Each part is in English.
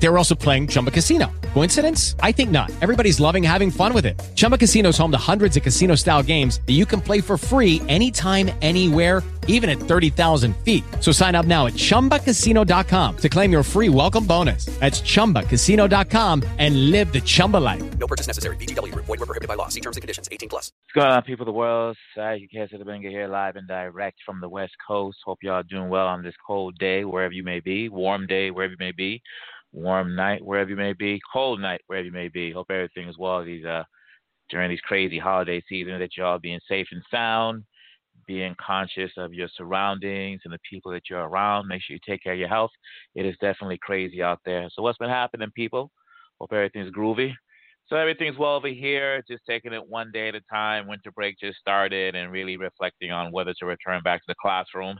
They were also playing Chumba Casino. Coincidence? I think not. Everybody's loving having fun with it. Chumba Casino is home to hundreds of casino style games that you can play for free anytime, anywhere, even at 30,000 feet. So sign up now at chumbacasino.com to claim your free welcome bonus. That's chumbacasino.com and live the Chumba life. No purchase necessary. VGW Group. Void were prohibited by law. See terms and conditions. 18 plus. What's going on, people of the world? Sai Kesa Benga here, live and direct from the West Coast. Hope y'all doing well on this cold day, wherever you may be. Warm day, wherever you may be. Warm night, wherever you may be. Cold night, wherever you may be. Hope everything is well these uh during these crazy holiday seasons. That y'all being safe and sound, being conscious of your surroundings and the people that you're around. Make sure you take care of your health. It is definitely crazy out there. So what's been happening, people? Hope everything's groovy. So everything's well over here, just taking it one day at a time. Winter break just started and really reflecting on whether to return back to the classroom,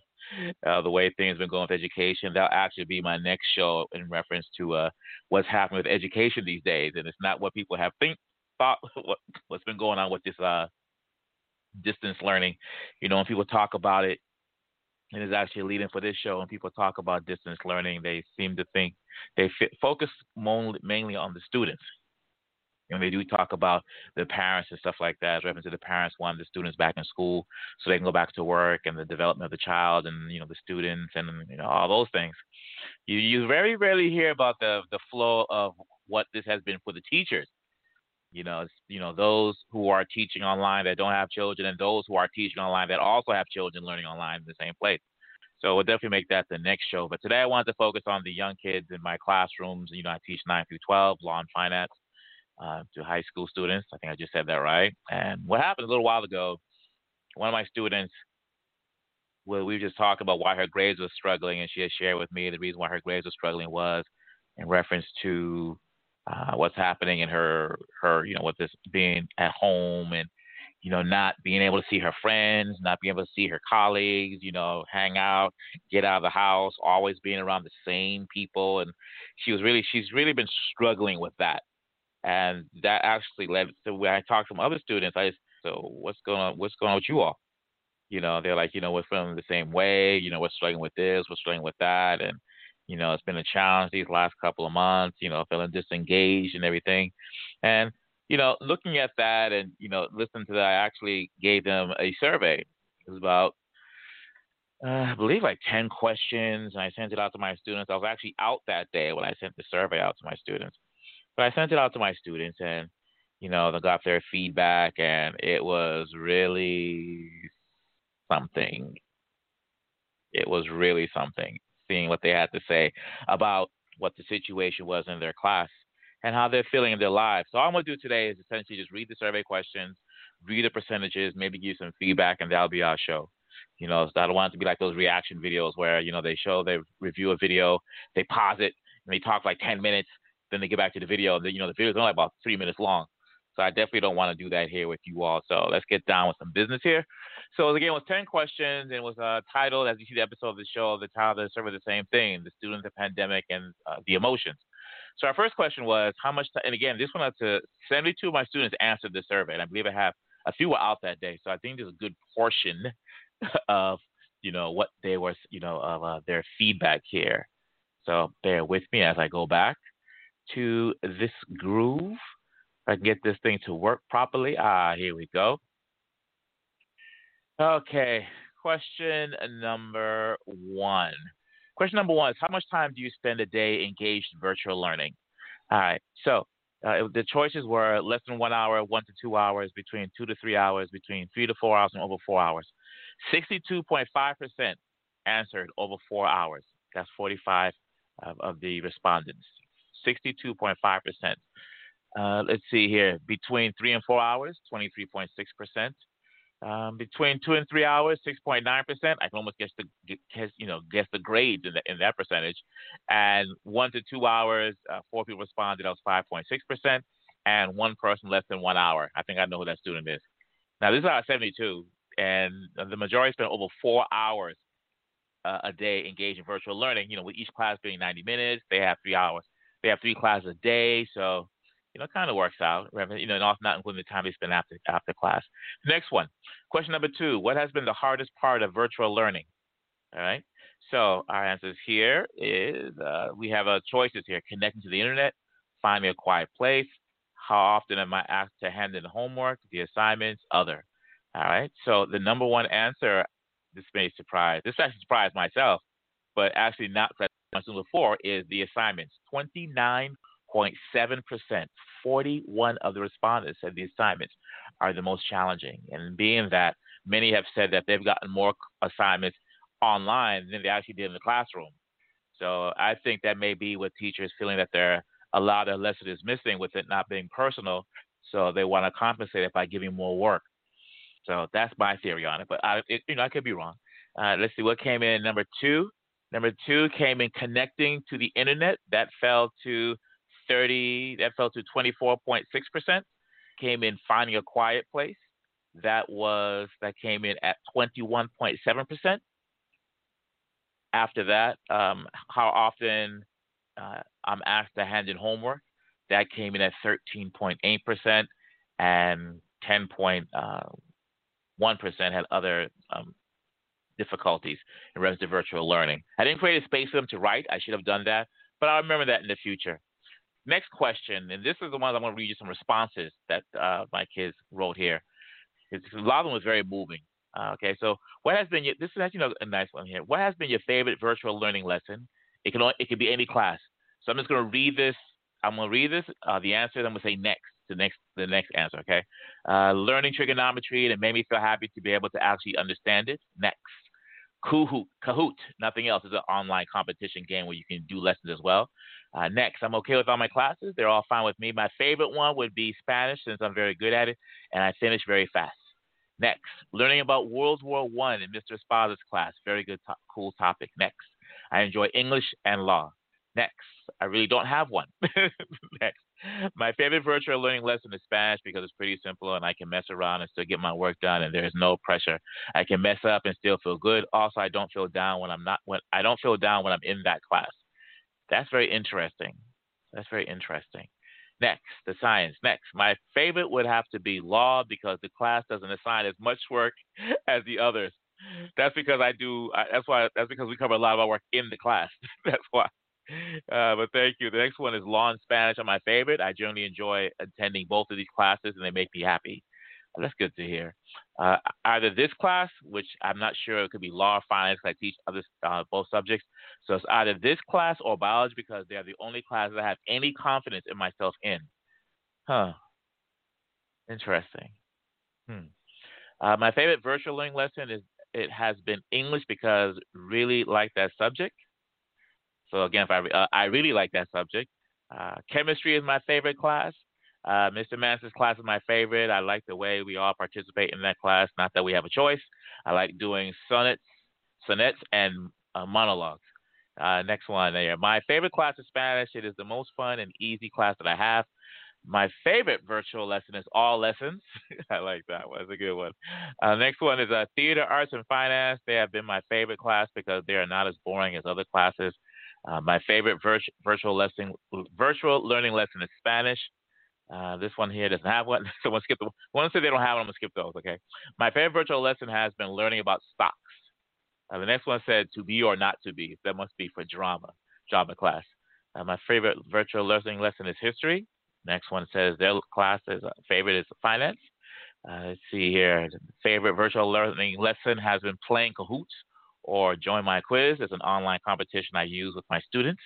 uh, the way things have been going with education. That'll actually be my next show in reference to uh, what's happening with education these days. And it's not what people have think thought what, what's been going on with this uh, distance learning. You know, when people talk about it, and is actually leading for this show. When people talk about distance learning, they seem to think they fit, focus mainly on the students and they do talk about the parents and stuff like that, as reference to the parents wanting the students back in school so they can go back to work and the development of the child and you know the students and you know all those things. You you very rarely hear about the the flow of what this has been for the teachers. You know, you know those who are teaching online that don't have children, and those who are teaching online that also have children learning online in the same place. So we'll definitely make that the next show. But today I wanted to focus on the young kids in my classrooms. You know, I teach 9 through 12, law and finance uh, to high school students. I think I just said that right. And what happened a little while ago, one of my students, well, we were just talking about why her grades were struggling, and she had shared with me the reason why her grades were struggling was in reference to uh, what's happening in her her you know with this being at home and you know not being able to see her friends, not being able to see her colleagues, you know, hang out, get out of the house, always being around the same people, and she was really she's really been struggling with that and that actually led to when I talked to some other students. I just, so what's going on? What's going on with you all? You know, they're like, you know, we're feeling the same way. You know, we're struggling with this, we're struggling with that, and you know, it's been a challenge these last couple of months. You know, feeling disengaged and everything, and you know, looking at that and you know, listening to that, I actually gave them a survey. It was about uh, I believe like 10 questions, and I sent it out to my students. I was actually out that day when I sent the survey out to my students. But I sent it out to my students, and you know, they got their feedback, and it was really something. It was really something seeing what they had to say about what the situation was in their class and how they're feeling in their lives. So all I'm gonna do today is essentially just read the survey questions, read the percentages, maybe give some feedback, and that'll be our show. You know, so I don't want it to be like those reaction videos where you know they show they review a video, they pause it, and they talk like 10 minutes, then they get back to the video. The, you know, the video is only about three minutes long. So I definitely don't want to do that here with you all. So let's get down with some business here. So again, it was 10 questions and it was uh, titled, as you see the episode of the show, the title is serve the same thing, the student, the pandemic, and uh, the emotions. So our first question was how much, t- and again, this one to 72 of my students answered the survey, and I believe I have a few were out that day. So I think there's a good portion of, you know, what they were, you know, of uh, their feedback here. So bear with me as I go back to this groove. I get this thing to work properly. Ah, here we go. Okay, question number one. Question number one is how much time do you spend a day engaged in virtual learning? All right, so uh, the choices were less than one hour, one to two hours, between two to three hours, between three to four hours, and over four hours. 62.5% answered over four hours. That's 45 of, of the respondents. 62.5%. Uh, let's see here, between three and four hours, 23.6%. Um, between two and three hours, 6.9%. I can almost guess the guess, you know guess the grades in, the, in that percentage. And one to two hours, uh, four people responded. That was 5.6%. And one person less than one hour. I think I know who that student is. Now this is of 72, and the majority spent over four hours uh, a day engaged in virtual learning. You know, with each class being 90 minutes, they have three hours they have three classes a day, so you know, kind of works out. You know, not, not including the time they spend after after class. Next one, question number two: What has been the hardest part of virtual learning? All right. So our answers here is uh, we have uh, choices here: connecting to the internet, finding a quiet place. How often am I asked to hand in homework, the assignments, other? All right. So the number one answer, this may surprise. This actually surprised myself, but actually not mentioned before, is the assignments. Twenty nine 0.7%, 41 of the respondents said the assignments are the most challenging. And being that many have said that they've gotten more assignments online than they actually did in the classroom. So I think that may be with teachers feeling that they're a lot of lesson is missing with it not being personal. So they want to compensate it by giving more work. So that's my theory on it. But I, it, you know, I could be wrong. Uh, let's see what came in number two. Number two came in connecting to the internet. That fell to 30, that fell to 24.6%. Came in finding a quiet place. That was that came in at 21.7%. After that, um, how often uh, I'm asked to hand in homework. That came in at 13.8%, and 10.1% uh, had other um, difficulties in regards to virtual learning. I didn't create a space for them to write. I should have done that, but I'll remember that in the future. Next question, and this is the one I'm going to read you some responses that uh, my kids wrote here. It's, a lot of them was very moving. Uh, okay, so what has been your, this is actually a nice one here. What has been your favorite virtual learning lesson? It can it can be any class. So I'm just going to read this. I'm going to read this. Uh, the answer. I'm going to say next. The next the next answer. Okay. Uh, learning trigonometry and it made me feel happy to be able to actually understand it. Next. Kahoot, Kahoot, nothing else. is an online competition game where you can do lessons as well. Uh, next, I'm okay with all my classes. They're all fine with me. My favorite one would be Spanish since I'm very good at it and I finish very fast. Next, learning about World War One in Mr. Spaz's class. Very good, to- cool topic. Next, I enjoy English and law. Next, I really don't have one. Next, my favorite virtual learning lesson is Spanish because it's pretty simple and I can mess around and still get my work done and there's no pressure. I can mess up and still feel good. Also, I don't feel down when I'm not when I don't feel down when I'm in that class. That's very interesting. That's very interesting. Next, the science. Next, my favorite would have to be law because the class doesn't assign as much work as the others. That's because I do. That's why. That's because we cover a lot of our work in the class. that's why. Uh, but thank you. The next one is law and Spanish are my favorite. I generally enjoy attending both of these classes, and they make me happy. That's good to hear. Uh, either this class, which I'm not sure, it could be law or finance. I teach other uh, both subjects, so it's either this class or biology because they are the only classes I have any confidence in myself in. Huh. Interesting. Hmm. Uh, my favorite virtual learning lesson is it has been English because really like that subject. So again, I uh, I really like that subject. Uh, chemistry is my favorite class. Uh, Mr. Manson's class is my favorite. I like the way we all participate in that class. Not that we have a choice. I like doing sonnets, sonnets, and uh, monologues. Uh, next one there. My favorite class is Spanish. It is the most fun and easy class that I have. My favorite virtual lesson is all lessons. I like that one. It's a good one. Uh, next one is uh, theater, arts, and finance. They have been my favorite class because they are not as boring as other classes. Uh, my favorite virtual virtual lesson, virtual learning lesson is Spanish. Uh, this one here doesn't have one, so we'll skip the one. Say they don't have one, I'm gonna skip those. Okay. My favorite virtual lesson has been learning about stocks. Uh, the next one said to be or not to be. That must be for drama, drama class. Uh, my favorite virtual learning lesson is history. Next one says their class is favorite is finance. Uh, let's see here. Favorite virtual learning lesson has been playing Kahoot or join my quiz. It's an online competition I use with my students.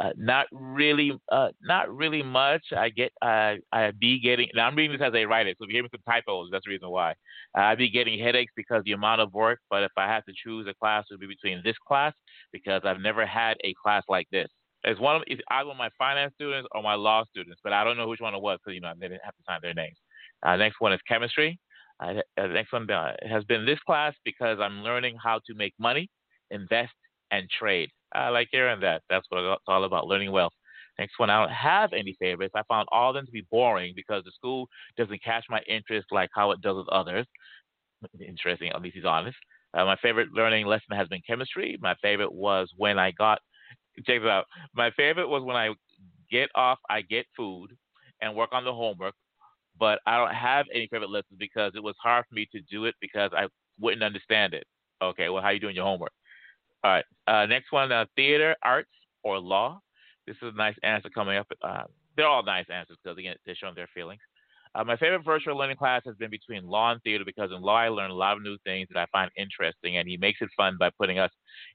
Uh, not really, uh, not really much. I get, uh, I be getting. Now I'm reading this as I write it, so if you hear me some typos, that's the reason why. Uh, I be getting headaches because the amount of work. But if I have to choose a class, it would be between this class because I've never had a class like this. It's one of it's either my finance students or my law students, but I don't know which one it was because you know they didn't have to sign their names. Uh, next one is chemistry. Uh, the next one uh, has been this class because I'm learning how to make money, invest, and trade. I like hearing that. That's what it's all about, learning wealth. Next one, I don't have any favorites. I found all of them to be boring because the school doesn't catch my interest like how it does with others. Interesting, at least he's honest. Uh, my favorite learning lesson has been chemistry. My favorite was when I got, check this out. My favorite was when I get off, I get food, and work on the homework, but I don't have any favorite lessons because it was hard for me to do it because I wouldn't understand it. Okay, well, how you doing your homework? All right. Uh, next one, uh, theater, arts, or law. This is a nice answer coming up. Uh, they're all nice answers because again, they're showing their feelings. Uh, my favorite virtual learning class has been between law and theater because in law I learn a lot of new things that I find interesting, and he makes it fun by putting us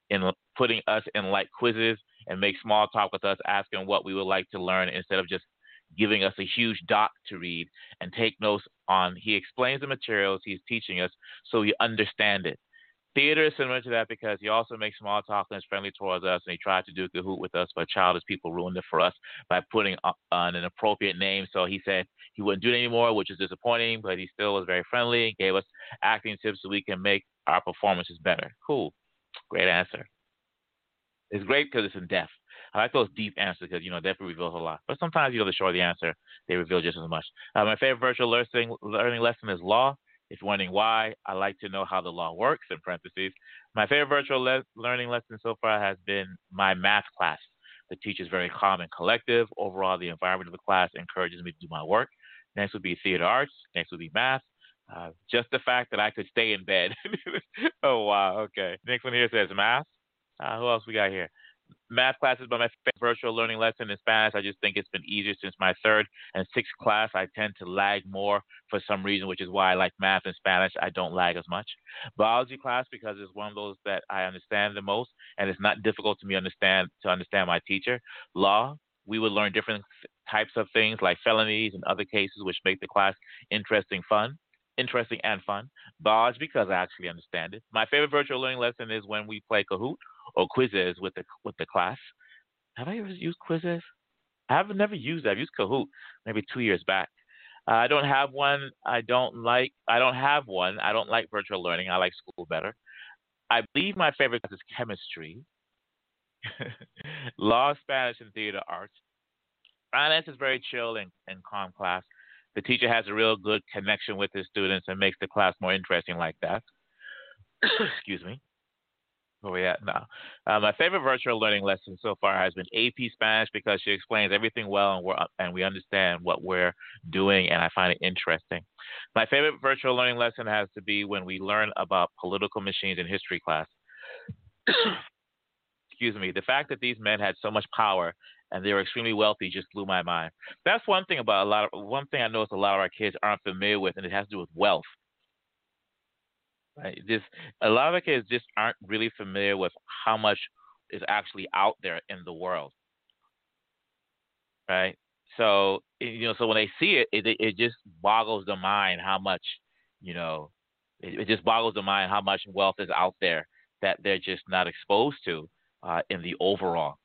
in putting us in like quizzes and make small talk with us, asking what we would like to learn instead of just giving us a huge doc to read and take notes on. He explains the materials he's teaching us so we understand it. Theater is similar to that because he also makes small talk and is friendly towards us, and he tried to do Kahoot with us, but childish people ruined it for us by putting on an appropriate name. So he said he wouldn't do it anymore, which is disappointing, but he still was very friendly and gave us acting tips so we can make our performances better. Cool. Great answer. It's great because it's in depth. I like those deep answers because, you know, depth reveals a lot. But sometimes, you know, the shorter the answer, they reveal just as much. Uh, my favorite virtual learning, learning lesson is law. If you're wondering why, I like to know how the law works, in parentheses. My favorite virtual le- learning lesson so far has been my math class. The teacher is very calm and collective. Overall, the environment of the class encourages me to do my work. Next would be theater arts. Next would be math. Uh, just the fact that I could stay in bed. oh, wow. Okay. Next one here says math. Uh, who else we got here? Math classes, but my favorite virtual learning lesson in Spanish, I just think it's been easier since my third and sixth class. I tend to lag more for some reason, which is why I like math and Spanish. I don't lag as much. Biology class because it's one of those that I understand the most, and it's not difficult to me understand to understand my teacher. Law, we would learn different types of things like felonies and other cases, which make the class interesting, fun interesting and fun. Biology because I actually understand it. My favorite virtual learning lesson is when we play Kahoot or Quizizz with the with the class. Have I ever used Quizizz? I have never used that. I've used Kahoot maybe two years back. Uh, I don't have one. I don't like. I don't have one. I don't like virtual learning. I like school better. I believe my favorite class is chemistry, law, Spanish, and theater arts. Finance is very chill and, and calm class. The teacher has a real good connection with his students and makes the class more interesting like that. Excuse me where we at now. Uh, my favorite virtual learning lesson so far has been AP Spanish because she explains everything well and, we're, and we understand what we're doing, and I find it interesting. My favorite virtual learning lesson has to be when we learn about political machines in history class. Excuse me. The fact that these men had so much power and they were extremely wealthy just blew my mind. That's one thing about a lot of one thing I notice a lot of our kids aren't familiar with, and it has to do with wealth. Right? Just a lot of the kids just aren't really familiar with how much is actually out there in the world. Right? So you know, so when they see it, it it just boggles the mind how much, you know, it, it just boggles the mind how much wealth is out there that they're just not exposed to uh, in the overall,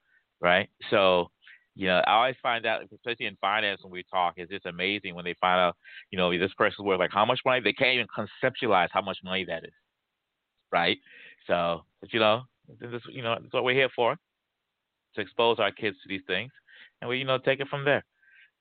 right? So know, I always find that, especially in finance, when we talk, it's just amazing when they find out, you know, this person's worth like how much money. They can't even conceptualize how much money that is, right? So, but you know, this, is, you know, that's what we're here for, to expose our kids to these things, and we, you know, take it from there.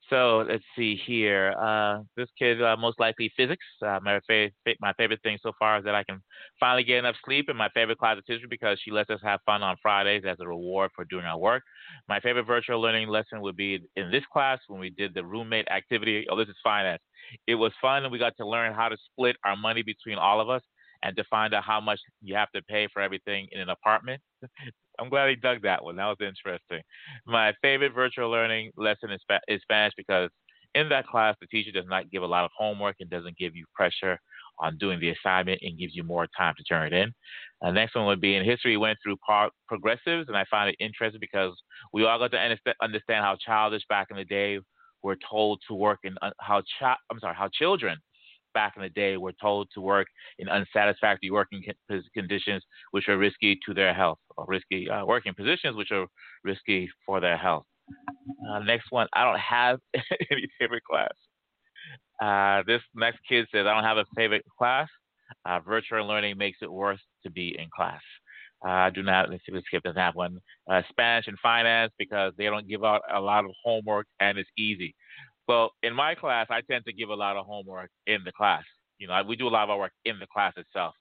So let's see here. Uh, this kid uh, most likely physics. Uh, my favorite my favorite thing so far is that I can finally get enough sleep. And my favorite class is history because she lets us have fun on Fridays as a reward for doing our work. My favorite virtual learning lesson would be in this class when we did the roommate activity. Oh, this is finance. It was fun, and we got to learn how to split our money between all of us and to find out how much you have to pay for everything in an apartment. I'm glad he dug that one. That was interesting. My favorite virtual learning lesson is, is Spanish because in that class, the teacher does not give a lot of homework and doesn't give you pressure on doing the assignment and gives you more time to turn it in. The next one would be in history, we went through par- progressives, and I find it interesting because we all got to understand how childish back in the day were told to work in uh, how chi- I'm sorry, how children back in the day were told to work in unsatisfactory working conditions, which are risky to their health, or risky uh, working positions, which are risky for their health. Uh, next one, I don't have any favorite class. Uh, this next kid says, I don't have a favorite class. Uh, virtual learning makes it worse to be in class. Uh, do not, let's see, skip have one. Uh, Spanish and finance because they don't give out a lot of homework and it's easy. Well, in my class, I tend to give a lot of homework in the class. You know, we do a lot of our work in the class itself.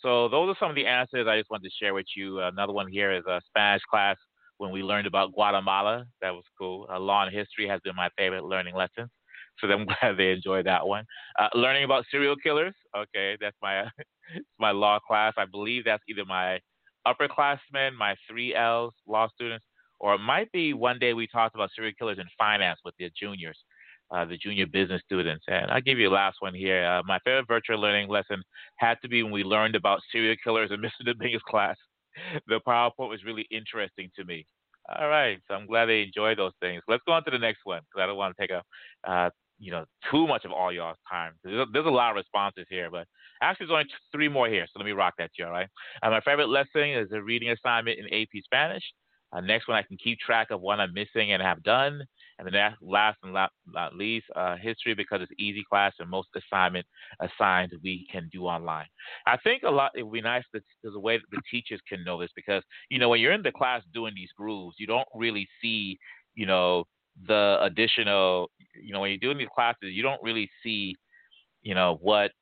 So those are some of the answers I just wanted to share with you. Another one here is a Spanish class. when we learned about Guatemala. That was cool. Uh, law and history has been my favorite learning lessons. So I'm glad they enjoyed that one. Uh, learning about serial killers. Okay, that's my my law class. I believe that's either my upperclassmen, my three L's law students, or it might be one day we talked about serial killers in finance with the juniors, uh, the junior business students. And I'll give you the last one here. Uh, my favorite virtual learning lesson had to be when we learned about serial killers in Mr. Dominguez class. The PowerPoint was really interesting to me. All right, so I'm glad they enjoy those things. Let's go on to the next one because I don't want to take up, uh, you know too much of all y'all's time. There's a, there's a lot of responses here, but actually there's only three more here. So let me rock that you. All right. Uh, my favorite lesson is a reading assignment in AP Spanish. Uh, next one, I can keep track of what I'm missing and have done. And then last and not least, uh, history because it's easy class and most assignment assigned we can do online. I think a lot it would be nice that there's a way that the teachers can know this because you know when you're in the class doing these grooves, you don't really see you know the additional you know when you're doing these classes, you don't really see you know what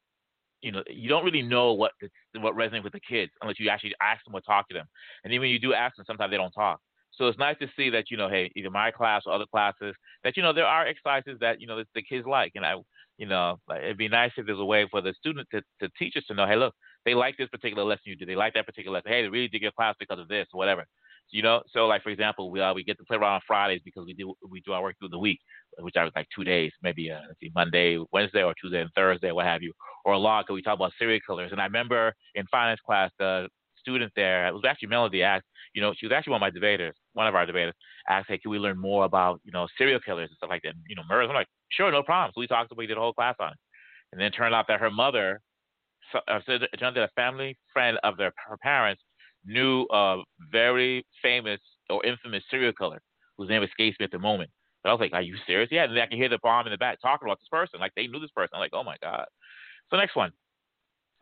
you know, you don't really know what what resonates with the kids unless you actually ask them or talk to them. And even when you do ask them, sometimes they don't talk. So it's nice to see that you know, hey, either my class or other classes, that you know there are exercises that you know the, the kids like, and I, you know, it'd be nice if there's a way for the student to, to teachers to know, hey, look, they like this particular lesson you do, they like that particular lesson, hey, they really dig your class because of this or whatever. You know, so like for example, we uh, we get to play around on Fridays because we do we do our work through the week, which are like two days, maybe uh, see, Monday, Wednesday, or Tuesday and Thursday, what have you, or a lot because we talk about serial killers. And I remember in finance class, the student there, it was actually Melody asked, you know, she was actually one of my debaters, one of our debaters, asked, hey, can we learn more about you know serial killers and stuff like that, you know, murders? I'm like, sure, no problem. So we talked, about. we did a whole class on it, and then it turned out that her mother, uh, so turned out a family friend of their her parents knew a very famous or infamous serial killer whose name escapes me at the moment. But I was like, "Are you serious?" Yeah, and I can hear the bomb in the back talking about this person, like they knew this person. I'm like, "Oh my god!" So next one,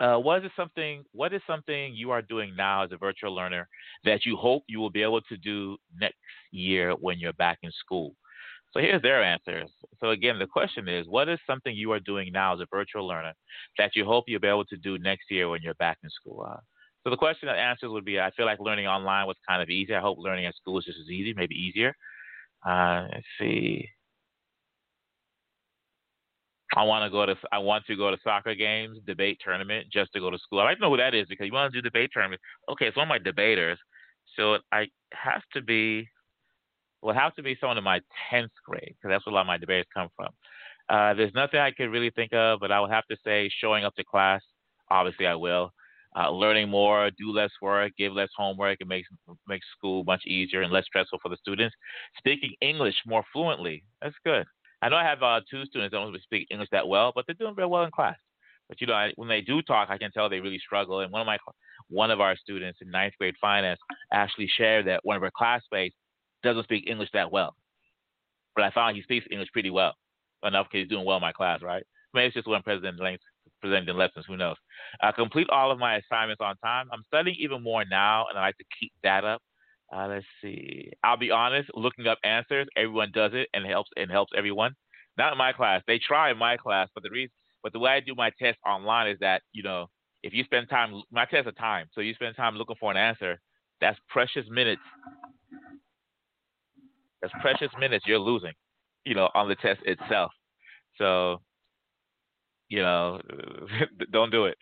uh, what is something? What is something you are doing now as a virtual learner that you hope you will be able to do next year when you're back in school? So here's their answers. So again, the question is, what is something you are doing now as a virtual learner that you hope you'll be able to do next year when you're back in school? Uh, so the question that answers would be I feel like learning online was kind of easy. I hope learning at school is just as easy, maybe easier. Uh, let's see. I want to go to I want to go to soccer games, debate tournament, just to go to school. I to know who that is because you want to do debate tournament. Okay, it's one of my debaters. So I has to be well, it has to be someone in my tenth grade because that's where a lot of my debaters come from. Uh, there's nothing I could really think of, but I would have to say showing up to class. Obviously, I will uh, learning more, do less work, give less homework. It makes makes school much easier and less stressful for the students. Speaking English more fluently, that's good. I know I have uh, two students that don't speak English that well, but they're doing very well in class. But you know, I, when they do talk, I can tell they really struggle. And one of my one of our students in ninth grade finance actually shared that one of her classmates doesn't speak English that well, but I found he speaks English pretty well enough because he's doing well in my class, right? Maybe it's just when President Lane presenting lessons. Who knows? I complete all of my assignments on time. I'm studying even more now, and I like to keep that up. Uh, let's see. I'll be honest. Looking up answers, everyone does it, and helps and helps everyone. Not in my class. They try in my class, but the reason, but the way I do my test online is that you know, if you spend time, my tests are time, so you spend time looking for an answer. That's precious minutes. That's precious minutes you're losing, you know, on the test itself. So you know, don't do it.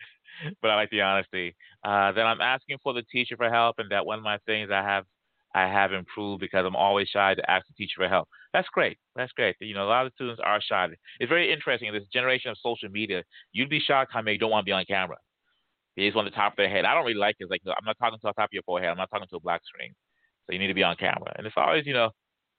But I like the honesty. Uh, then I'm asking for the teacher for help, and that one of my things I have I have improved because I'm always shy to ask the teacher for help. That's great. That's great. You know, a lot of students are shy. It's very interesting in this generation of social media. You'd be shocked how many don't want to be on camera. They just want the top of their head. I don't really like it. like I'm not talking to the top of your forehead. I'm not talking to a black screen. So you need to be on camera. And it's always, you know,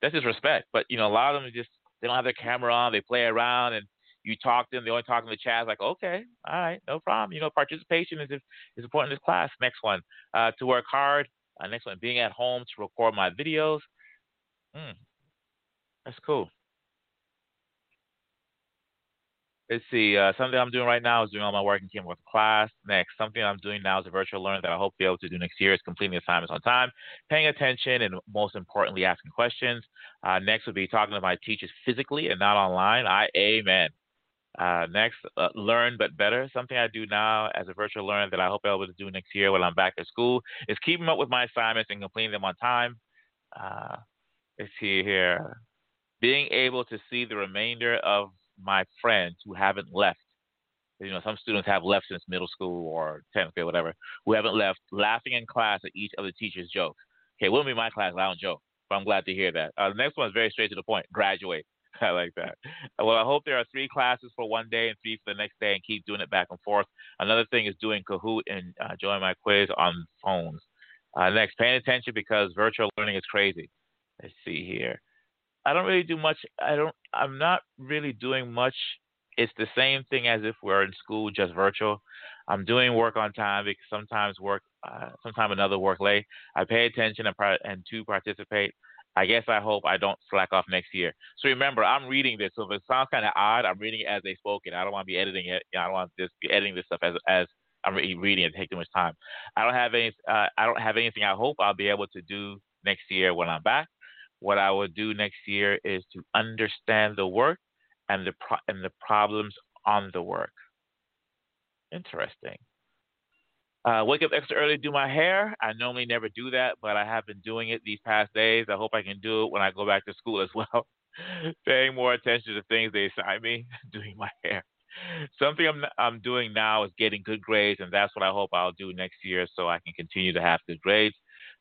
that's just respect. But you know, a lot of them just they don't have their camera on. They play around and you talk to them, they only talk in the chat. It's like, okay, all right, no problem. You know, participation is is important in this class. Next one, uh, to work hard. Uh, next one, being at home to record my videos. Mm, that's cool. Let's see. Uh, something I'm doing right now is doing all my work in Kim with class. Next, something I'm doing now is a virtual learner that I hope to be able to do next year is completing assignments on time, paying attention, and most importantly, asking questions. Uh, next would be talking to my teachers physically and not online. I amen. Uh, next, uh, learn but better. Something I do now as a virtual learner that I hope I'll be able to do next year when I'm back at school is keeping up with my assignments and completing them on time. Uh, let's see here. Being able to see the remainder of my friends who haven't left. You know, some students have left since middle school or 10th grade, whatever, who haven't left, laughing in class at each of the teacher's jokes. Okay, wouldn't be my class. I don't joke, but I'm glad to hear that. Uh, the next one is very straight to the point. Graduate. I like that. Well, I hope there are three classes for one day and three for the next day, and keep doing it back and forth. Another thing is doing Kahoot and uh, join my quiz on phones. Uh, next, paying attention because virtual learning is crazy. Let's see here. I don't really do much. I don't. I'm not really doing much. It's the same thing as if we're in school, just virtual. I'm doing work on time because sometimes work, uh, sometimes another work late. I pay attention and, and to participate. I guess I hope I don't slack off next year. So remember, I'm reading this. So if it sounds kind of odd, I'm reading it as they spoke it. I don't want to be editing it. I don't want to just be editing this stuff as as I'm reading it. Take too much time. I don't have any. Uh, I don't have anything. I hope I'll be able to do next year when I'm back. What I will do next year is to understand the work and the pro- and the problems on the work. Interesting. Uh, wake up extra early to do my hair. I normally never do that, but I have been doing it these past days. I hope I can do it when I go back to school as well. Paying more attention to things they assign me, doing my hair. Something I'm I'm doing now is getting good grades, and that's what I hope I'll do next year, so I can continue to have good grades.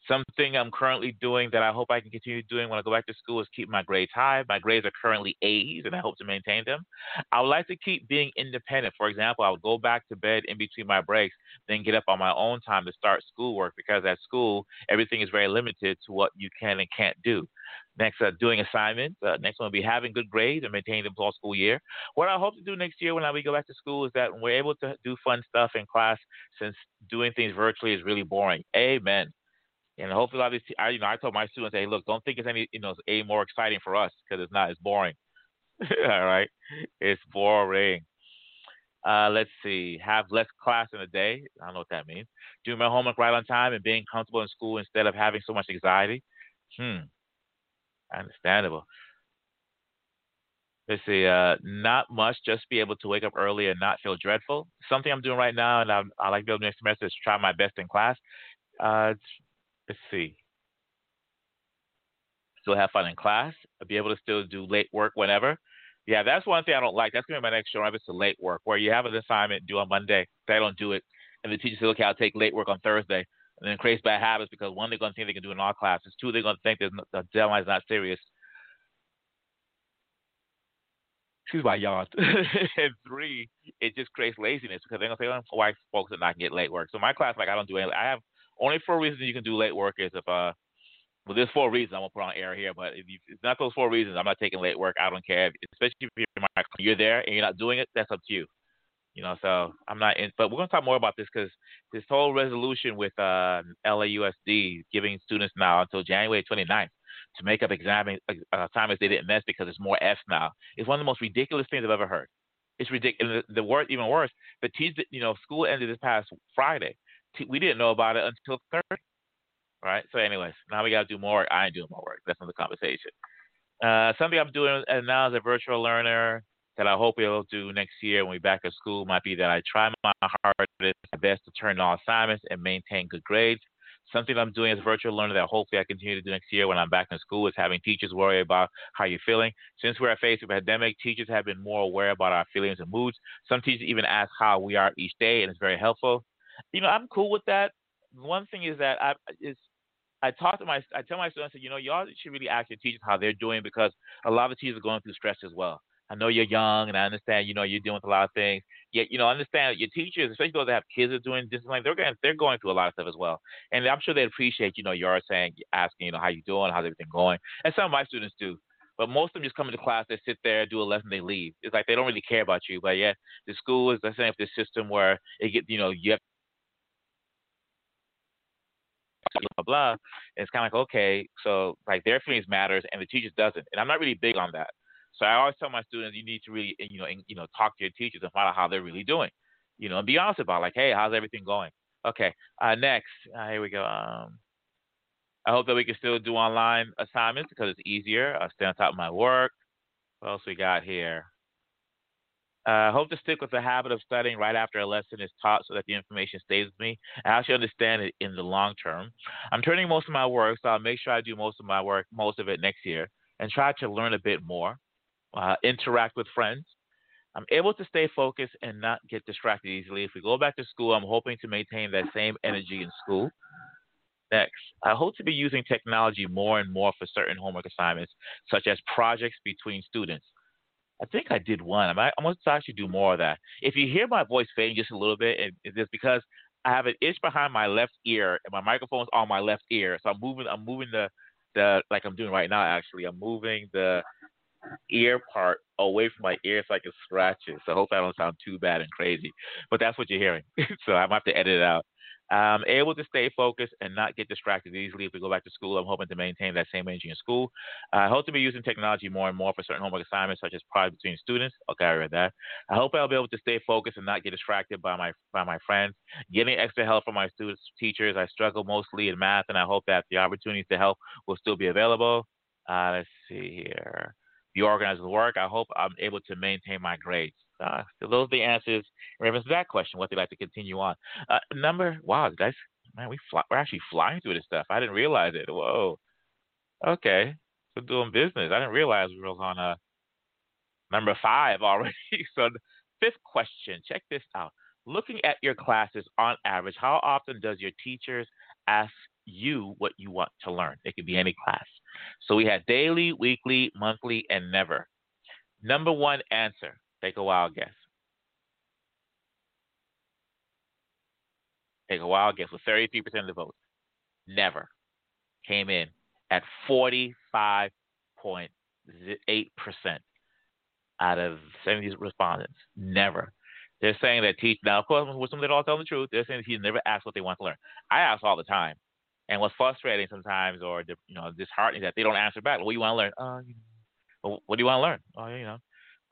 Something I'm currently doing that I hope I can continue doing when I go back to school is keep my grades high. My grades are currently A's, and I hope to maintain them. I would like to keep being independent. For example, I would go back to bed in between my breaks, then get up on my own time to start schoolwork because at school, everything is very limited to what you can and can't do. Next, uh, doing assignments. Uh, next one will be having good grades and maintaining them all school year. What I hope to do next year when I, we go back to school is that we're able to do fun stuff in class since doing things virtually is really boring. Amen. And hopefully, obviously, I, you know, I told my students, hey, look, don't think it's any, you know, any more exciting for us because it's not. It's boring. All right, it's boring. Uh, let's see. Have less class in a day. I don't know what that means. Doing my homework right on time and being comfortable in school instead of having so much anxiety. Hmm. Understandable. Let's see. Uh, not much. Just be able to wake up early and not feel dreadful. Something I'm doing right now, and I'm, I like to go next semester is try my best in class. Uh, let's see. Still have fun in class. I'll be able to still do late work whenever. Yeah, that's one thing I don't like. That's gonna be my next show. It's the late work where you have an assignment due on Monday. They don't do it, and the teacher says, "Okay, I'll take late work on Thursday," and then creates bad habits because one, they're gonna think they can do it in all classes. Two, they're gonna think no, the deadline is not serious. Excuse my yawn. and three, it just creates laziness because they're gonna say, "Oh, why folks are not get late work?" So my class, like, I don't do anything. I have only four reasons you can do late work is if uh well there's four reasons I'm gonna put on air here, but if you, it's not those four reasons, I'm not taking late work. I don't care, especially if you're, my, you're there and you're not doing it. That's up to you. You know, so I'm not in. But we're gonna talk more about this because this whole resolution with uh, LAUSD giving students now until January 29th to make up exam uh, time as they didn't miss because it's more F now. It's one of the most ridiculous things I've ever heard. It's ridiculous. The, the word even worse. The teacher, you know, school ended this past Friday we didn't know about it until Thursday. Right. So, anyways, now we got to do more work. I ain't doing more work. That's another conversation. Uh, something I'm doing now as a virtual learner that I hope we'll do next year when we back at school might be that I try my hardest, my best to turn all assignments and maintain good grades. Something I'm doing as a virtual learner that hopefully I continue to do next year when I'm back in school is having teachers worry about how you're feeling. Since we're faced with a pandemic, teachers have been more aware about our feelings and moods. Some teachers even ask how we are each day, and it's very helpful you know, I'm cool with that. One thing is that I is I talk to my I tell my students, you know, y'all should really ask your teachers how they're doing because a lot of teachers are going through stress as well. I know you're young, and I understand, you know, you're dealing with a lot of things. Yet, you know, understand your teachers, especially those that have kids that are doing this, like they're going, they're going through a lot of stuff as well. And I'm sure they appreciate, you know, you're saying, asking, you know, how you doing, how's everything going, and some of my students do. But most of them just come into class, they sit there, do a lesson, they leave. It's like they don't really care about you. But yet, the school is, say, if this system where it get, you know, you have blah blah. And it's kind of like okay, so like their feelings matters and the teachers doesn't, and I'm not really big on that. So I always tell my students, you need to really, you know, you know, talk to your teachers and find out how they're really doing, you know, and be honest about like, hey, how's everything going? Okay, uh, next, uh, here we go. Um, I hope that we can still do online assignments because it's easier. I stay on top of my work. What else we got here? I uh, hope to stick with the habit of studying right after a lesson is taught so that the information stays with me. I actually understand it in the long term. I'm turning most of my work, so I'll make sure I do most of my work, most of it next year, and try to learn a bit more, uh, interact with friends. I'm able to stay focused and not get distracted easily. If we go back to school, I'm hoping to maintain that same energy in school. Next, I hope to be using technology more and more for certain homework assignments, such as projects between students. I think I did one. I might, I must actually do more of that. If you hear my voice fading just a little bit, it's because I have an itch behind my left ear and my microphone's on my left ear, so I'm moving. I'm moving the the like I'm doing right now. Actually, I'm moving the ear part away from my ear so I can scratch it. So I hope I don't sound too bad and crazy. But that's what you're hearing. so I might have to edit it out. I'm able to stay focused and not get distracted easily. If we go back to school, I'm hoping to maintain that same energy in school. I hope to be using technology more and more for certain homework assignments, such as projects between students. Okay, I read that. I hope I'll be able to stay focused and not get distracted by my by my friends. Getting extra help from my students, teachers. I struggle mostly in math, and I hope that the opportunities to help will still be available. Uh, let's see here. Be organized with work. I hope I'm able to maintain my grades. Uh, so those are the answers in reference to that question. What they'd like to continue on. Uh, number, wow, guys, man, we fly, we're actually flying through this stuff. I didn't realize it. Whoa. Okay, we're doing business. I didn't realize we were on a uh, number five already. so, fifth question. Check this out. Looking at your classes on average, how often does your teachers ask you what you want to learn? It could be any class. So we had daily, weekly, monthly, and never. Number one answer Take a wild guess. Take a wild guess with 33% of the votes. Never came in at 45.8% out of 70 respondents. Never. They're saying that teach now, of course, with some that all tell the truth. They're saying he never asked what they want to learn. I ask all the time, and what's frustrating sometimes, or you know, disheartening, that they don't answer back. What do you want to learn? Uh, know, what do you want to learn? Oh, you know,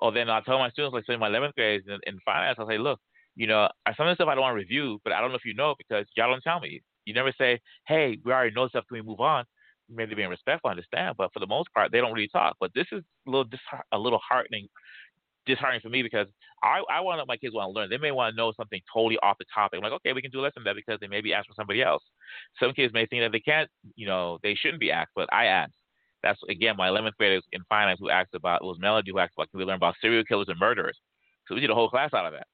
or then I'll tell my students, like in my 11th grade in, in finance, I'll say, look, you know, some of the stuff I don't want to review, but I don't know if you know because y'all don't tell me. You never say, hey, we already know stuff. Can we move on? Maybe being respectful, I understand, but for the most part, they don't really talk. But this is a little a little heartening, disheartening for me because I I want my kids want to learn. They may want to know something totally off the topic. I'm like, okay, we can do less than that because they may be asked for somebody else. Some kids may think that they can't, you know, they shouldn't be asked, but I ask. That's again my 11th graders in finance who asked about was Melody who asked about can we learn about serial killers and murderers. So we did a whole class out of that,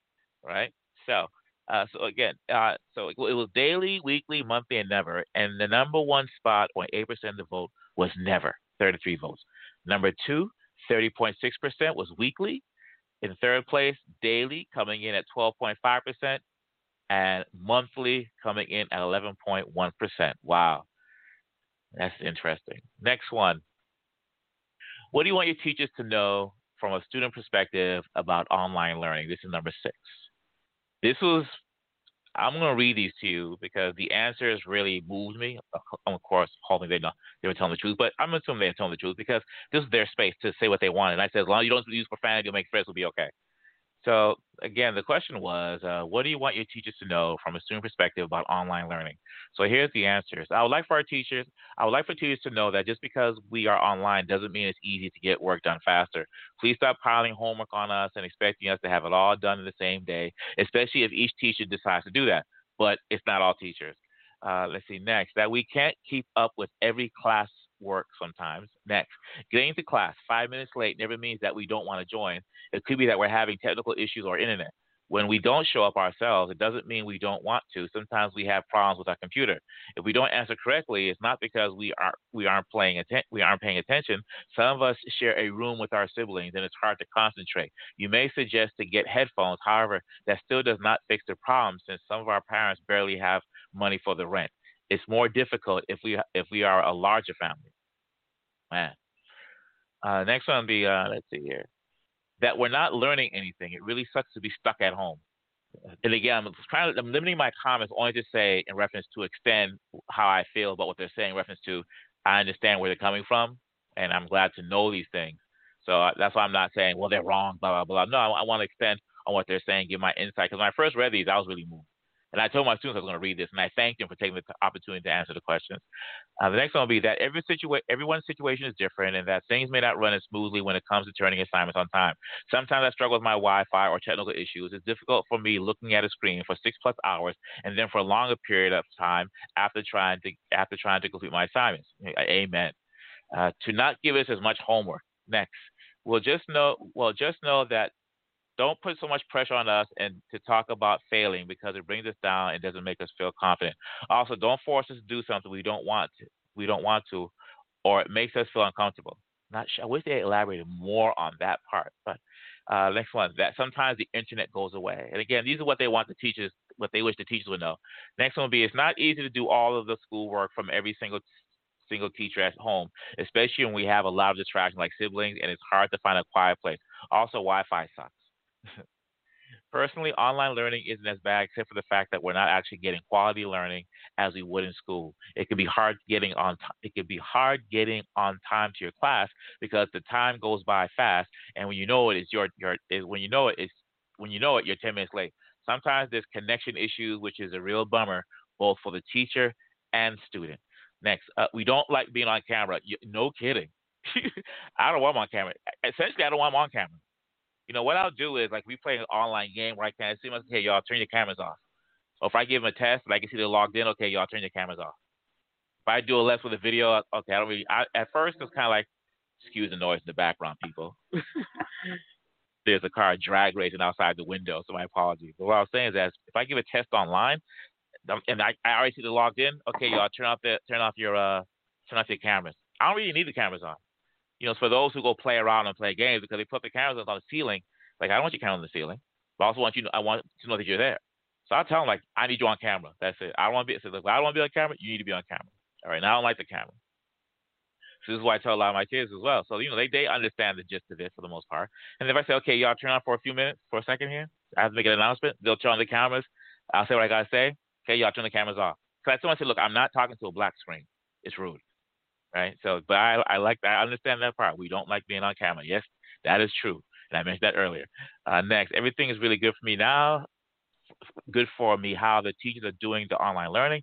right? So uh, so again, uh, so it, it, was daily, weekly, monthly, and never. And the number one spot, 0.8% of the vote, was never, 33 votes. Number two, 30.6% was weekly. In third place, daily, coming in at 12.5%, and monthly, coming in at 11.1%. Wow. That's interesting. Next one. What do you want your teachers to know from a student perspective about online learning? This is number six. This was, I'm going to read these to you because the answers really moved me. Of course, hoping they know they were telling the truth, but I'm assuming they're telling the truth because this is their space to say what they want. And I said, as long as you don't use profanity, you'll make friends, will be okay. So again, the question was, uh, what do you want your teachers to know from a student perspective about online learning? So here's the answers. I would like for our teachers, I would like for teachers to know that just because we are online doesn't mean it's easy to get work done faster. Please stop piling homework on us and expecting us to have it all done in the same day, especially if each teacher decides to do that. But it's not all teachers. Uh, let's see next that we can't keep up with every class work sometimes. Next, getting to class five minutes late never means that we don't want to join. It could be that we're having technical issues or internet. When we don't show up ourselves, it doesn't mean we don't want to. Sometimes we have problems with our computer. If we don't answer correctly, it's not because we aren't we aren't paying atten- we aren't paying attention. Some of us share a room with our siblings, and it's hard to concentrate. You may suggest to get headphones. However, that still does not fix the problem, since some of our parents barely have money for the rent. It's more difficult if we if we are a larger family. Man. Uh, next one, be uh, let's see here, that we're not learning anything. It really sucks to be stuck at home. And again, I'm trying to, I'm limiting my comments only to say in reference to extend how I feel about what they're saying. In reference to, I understand where they're coming from, and I'm glad to know these things. So uh, that's why I'm not saying, well, they're wrong, blah blah blah. No, I, I want to extend on what they're saying, give my insight. Because when I first read these, I was really moved. And I told my students I was going to read this, and I thanked them for taking the opportunity to answer the questions. Uh, the next one will be that every situa- everyone's situation is different, and that things may not run as smoothly when it comes to turning assignments on time. Sometimes I struggle with my Wi-Fi or technical issues. It's difficult for me looking at a screen for six plus hours, and then for a longer period of time after trying to after trying to complete my assignments. Amen. Uh, to not give us as much homework. Next, we'll just know well just know that don't put so much pressure on us and to talk about failing because it brings us down and doesn't make us feel confident. Also, don't force us to do something we don't want to, we don't want to, or it makes us feel uncomfortable. Not sure. I wish they elaborated more on that part. But uh, next one, that sometimes the internet goes away. And again, these are what they want the teachers, what they wish the teachers would know. Next one will be: it's not easy to do all of the schoolwork from every single single teacher at home, especially when we have a lot of distractions like siblings, and it's hard to find a quiet place. Also, Wi-Fi sucks. Personally, online learning isn't as bad except for the fact that we're not actually getting quality learning as we would in school. It can be hard getting on. T- it can be hard getting on time to your class because the time goes by fast, and when you know it, it's your your. Is when you know it, it's when you know it, you're 10 minutes late. Sometimes there's connection issues, which is a real bummer both for the teacher and student. Next, uh, we don't like being on camera. You, no kidding. I don't want them on camera. Essentially, I don't want them on camera. You know, what I'll do is like we play an online game where I can see myself, hey, y'all turn your cameras off. Or if I give them a test and I can see they're logged in, okay, y'all turn your cameras off. If I do a less with a video, okay, I don't really. I, at first, it's kind of like, excuse the noise in the background, people. There's a car drag racing outside the window, so my apologies. But what I was saying is that if I give a test online, um, and I, I already see they're logged in, okay, y'all turn off the turn off your uh turn off your cameras. I don't really need the cameras on you know, for those who go play around and play games because they put the cameras on the ceiling. Like I don't want you camera on the ceiling, but I also want you. I want to know that you're there. So I tell them like, I need you on camera. That's it. I don't want to be. So look, I don't want to be on camera. You need to be on camera. All right. Now I don't like the camera. So this is why I tell a lot of my kids as well. So you know they they understand the gist of it for the most part. And if I say, okay, y'all turn on for a few minutes, for a second here, I have to make an announcement. They'll turn on the cameras. I'll say what I gotta say. Okay, y'all turn the cameras off. So I I say, look, I'm not talking to a black screen. It's rude right? So, but I, I like that. I understand that part. We don't like being on camera. Yes, that is true. And I mentioned that earlier. Uh, next, everything is really good for me now. Good for me how the teachers are doing the online learning.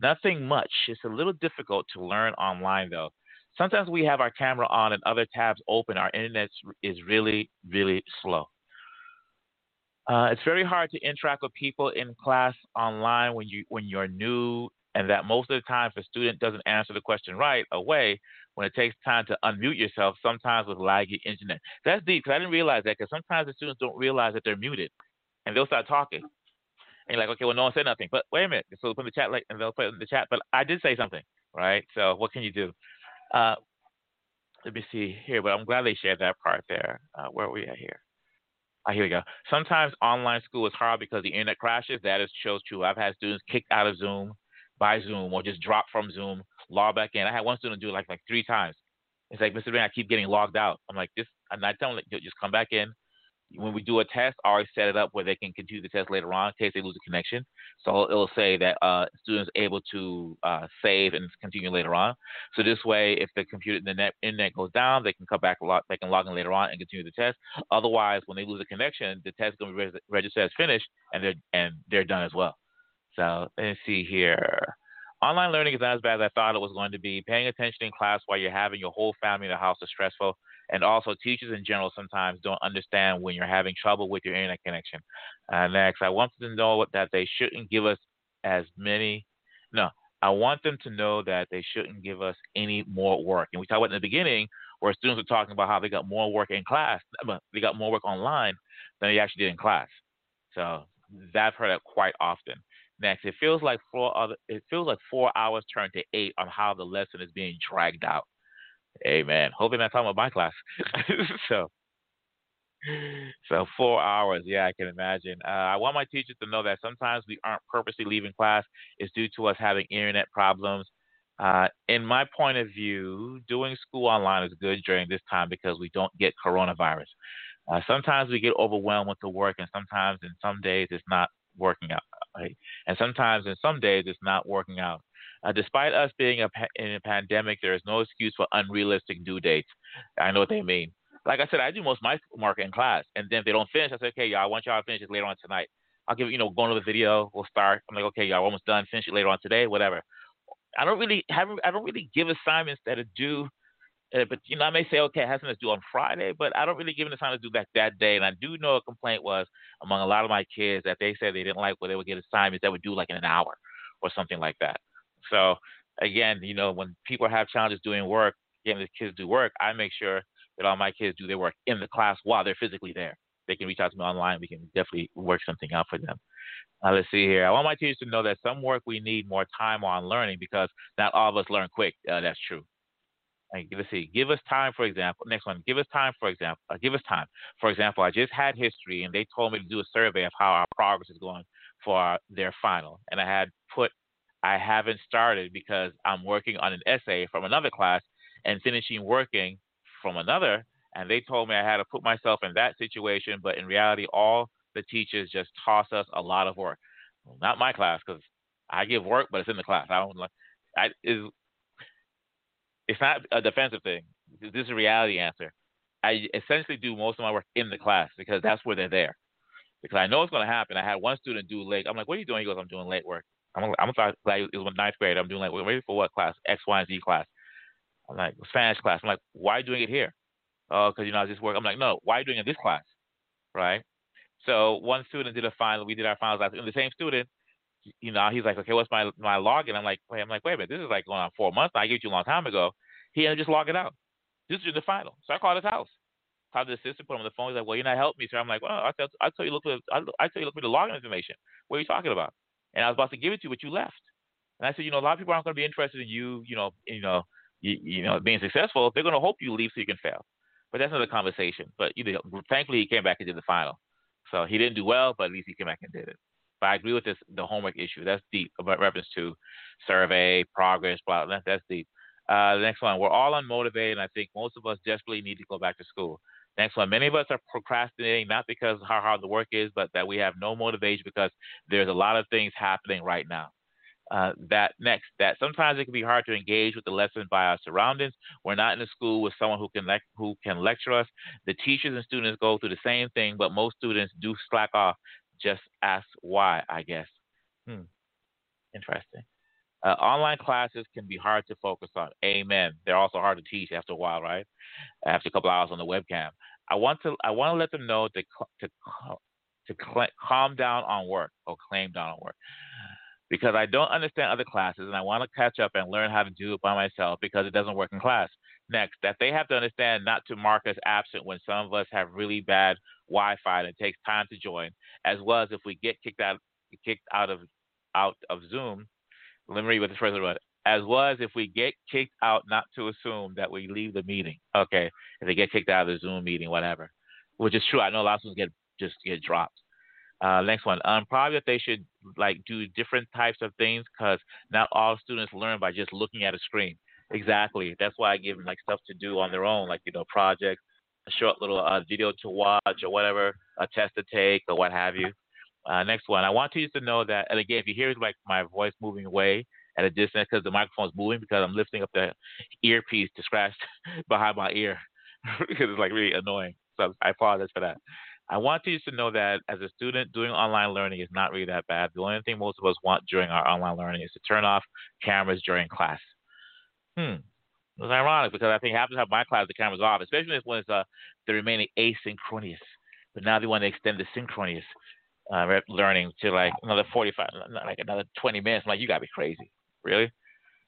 Nothing much. It's a little difficult to learn online though. Sometimes we have our camera on and other tabs open. Our internet is really, really slow. Uh, it's very hard to interact with people in class online when you when you're new and that most of the time, if a student doesn't answer the question right away, when it takes time to unmute yourself, sometimes with laggy internet. That's deep because I didn't realize that because sometimes the students don't realize that they're muted, and they'll start talking. And you're like, okay, well, no one said nothing. But wait a minute. So put in the chat, like, and they'll put in the chat. But I did say something, right? So what can you do? Uh, let me see here. But I'm glad they shared that part there. Uh, where are we at here? Ah, here we go. Sometimes online school is hard because the internet crashes. That is shows true. I've had students kicked out of Zoom by Zoom or just drop from Zoom, log back in. I had one student do it like like three times. It's like, Mr. Rain, I keep getting logged out. I'm like, this, I'm not telling just come back in. When we do a test, I always set it up where they can continue the test later on in case they lose a connection. So it'll say that uh, students able to uh, save and continue later on. So this way, if the computer, the net, internet goes down, they can come back, log, they can log in later on and continue the test. Otherwise, when they lose a connection, the test is going to be registered as finished, and they're and they're done as well. So let's see here. Online learning is not as bad as I thought it was going to be. Paying attention in class while you're having your whole family in the house is stressful. And also, teachers in general sometimes don't understand when you're having trouble with your internet connection. Uh, next, I want them to know that they shouldn't give us as many. No, I want them to know that they shouldn't give us any more work. And we talked about in the beginning where students were talking about how they got more work in class, but they got more work online than they actually did in class. So I've heard that quite often. Next, it feels like four other. It feels like four hours turned to eight on how the lesson is being dragged out. Amen. Hoping that's talking about my class. so, so four hours. Yeah, I can imagine. Uh, I want my teachers to know that sometimes we aren't purposely leaving class. It's due to us having internet problems. Uh, in my point of view, doing school online is good during this time because we don't get coronavirus. Uh, sometimes we get overwhelmed with the work, and sometimes in some days it's not working out. Right? And sometimes in some days it's not working out. Uh, despite us being a pa- in a pandemic, there is no excuse for unrealistic due dates. I know what they mean. Like I said, I do most of my mark in class, and then if they don't finish, I say, okay, y'all, I want y'all to finish it later on tonight. I'll give you know go into the video. We'll start. I'm like, okay, y'all almost done. Finish it later on today, whatever. I don't really have I don't really give assignments that are due. Uh, but you know, I may say, okay, it has something to do on Friday, but I don't really give them the time to do that that day. And I do know a complaint was among a lot of my kids that they said they didn't like where they would get assignments that would do like in an hour or something like that. So again, you know, when people have challenges doing work, getting the kids do work, I make sure that all my kids do their work in the class while they're physically there. They can reach out to me online. We can definitely work something out for them. Uh, let's see here. I want my teachers to know that some work we need more time on learning because not all of us learn quick. Uh, that's true. And let's see. Give us time, for example. Next one. Give us time, for example. Uh, give us time. For example, I just had history, and they told me to do a survey of how our progress is going for our, their final, and I had put I haven't started because I'm working on an essay from another class and finishing working from another. And they told me I had to put myself in that situation, but in reality, all the teachers just toss us a lot of work. Well, not my class because I give work, but it's in the class. I don't like. I is. It's not a defensive thing. This is a reality answer. I essentially do most of my work in the class because that's where they're there. Because I know it's going to happen. I had one student do late. I'm like, "What are you doing?" He goes, "I'm doing late work." I'm I'm like it was ninth grade. I'm doing like ready for what class? X, Y, and Z class. I'm like Spanish class. I'm like, why are you doing it here? Oh, because you know I just work. I'm like, no, why are you doing it in this class? Right. So one student did a final. We did our finals last. And the same student, you know, he's like, okay, what's my my login? I'm like, wait, I'm like, wait a minute, this is like going on four months. I gave you a long time ago. He had to just log it out. This is the final. So I called his house. Called the assistant, put him on the phone. He's like, well, you're not helping me, sir. I'm like, well, I tell, I tell you, look for, the, I, I tell you, look for the login information. What are you talking about? And I was about to give it to you, but you left. And I said, you know, a lot of people aren't going to be interested in you, you know, you know, you, you know, being successful. They're going to hope you leave so you can fail. But that's another conversation. But you know, thankfully, he came back and did the final. So he didn't do well, but at least he came back and did it. But I agree with this, the homework issue. That's deep. About reference to survey, progress, blah, blah that's deep. Uh, the next one, we're all unmotivated, and I think most of us desperately need to go back to school. Next one, many of us are procrastinating not because how hard the work is, but that we have no motivation because there's a lot of things happening right now. Uh, that next, that sometimes it can be hard to engage with the lesson by our surroundings. We're not in a school with someone who can le- who can lecture us. The teachers and students go through the same thing, but most students do slack off. Just ask why, I guess. Hmm. Interesting. Uh, online classes can be hard to focus on. Amen. They're also hard to teach after a while, right? After a couple hours on the webcam. I want to I want to let them know to to to cl- calm down on work or claim down on work because I don't understand other classes and I want to catch up and learn how to do it by myself because it doesn't work in class. Next, that they have to understand not to mark us absent when some of us have really bad Wi-Fi and it takes time to join, as well as if we get kicked out kicked out of out of Zoom. Let me read what the first one. As well as if we get kicked out, not to assume that we leave the meeting. Okay, if they get kicked out of the Zoom meeting, whatever, which is true. I know a lot of students get just get dropped. Uh, next one. Um, probably that they should like do different types of things because not all students learn by just looking at a screen. Exactly. That's why I give them like stuff to do on their own, like you know projects, a short little uh, video to watch or whatever, a test to take or what have you. Uh, next one. I want you to know that, and again, if you hear like my voice moving away at a distance because the microphone's moving because I'm lifting up the earpiece to scratch behind my ear because it's like really annoying. So I apologize for that. I want you to know that as a student, doing online learning is not really that bad. The only thing most of us want during our online learning is to turn off cameras during class. Hmm. It's ironic because I think half the time my class the cameras off, especially when it's uh, the remaining asynchronous. But now they want to extend the synchronous uh, learning to like another 45, like another 20 minutes. I'm like, you gotta be crazy, really?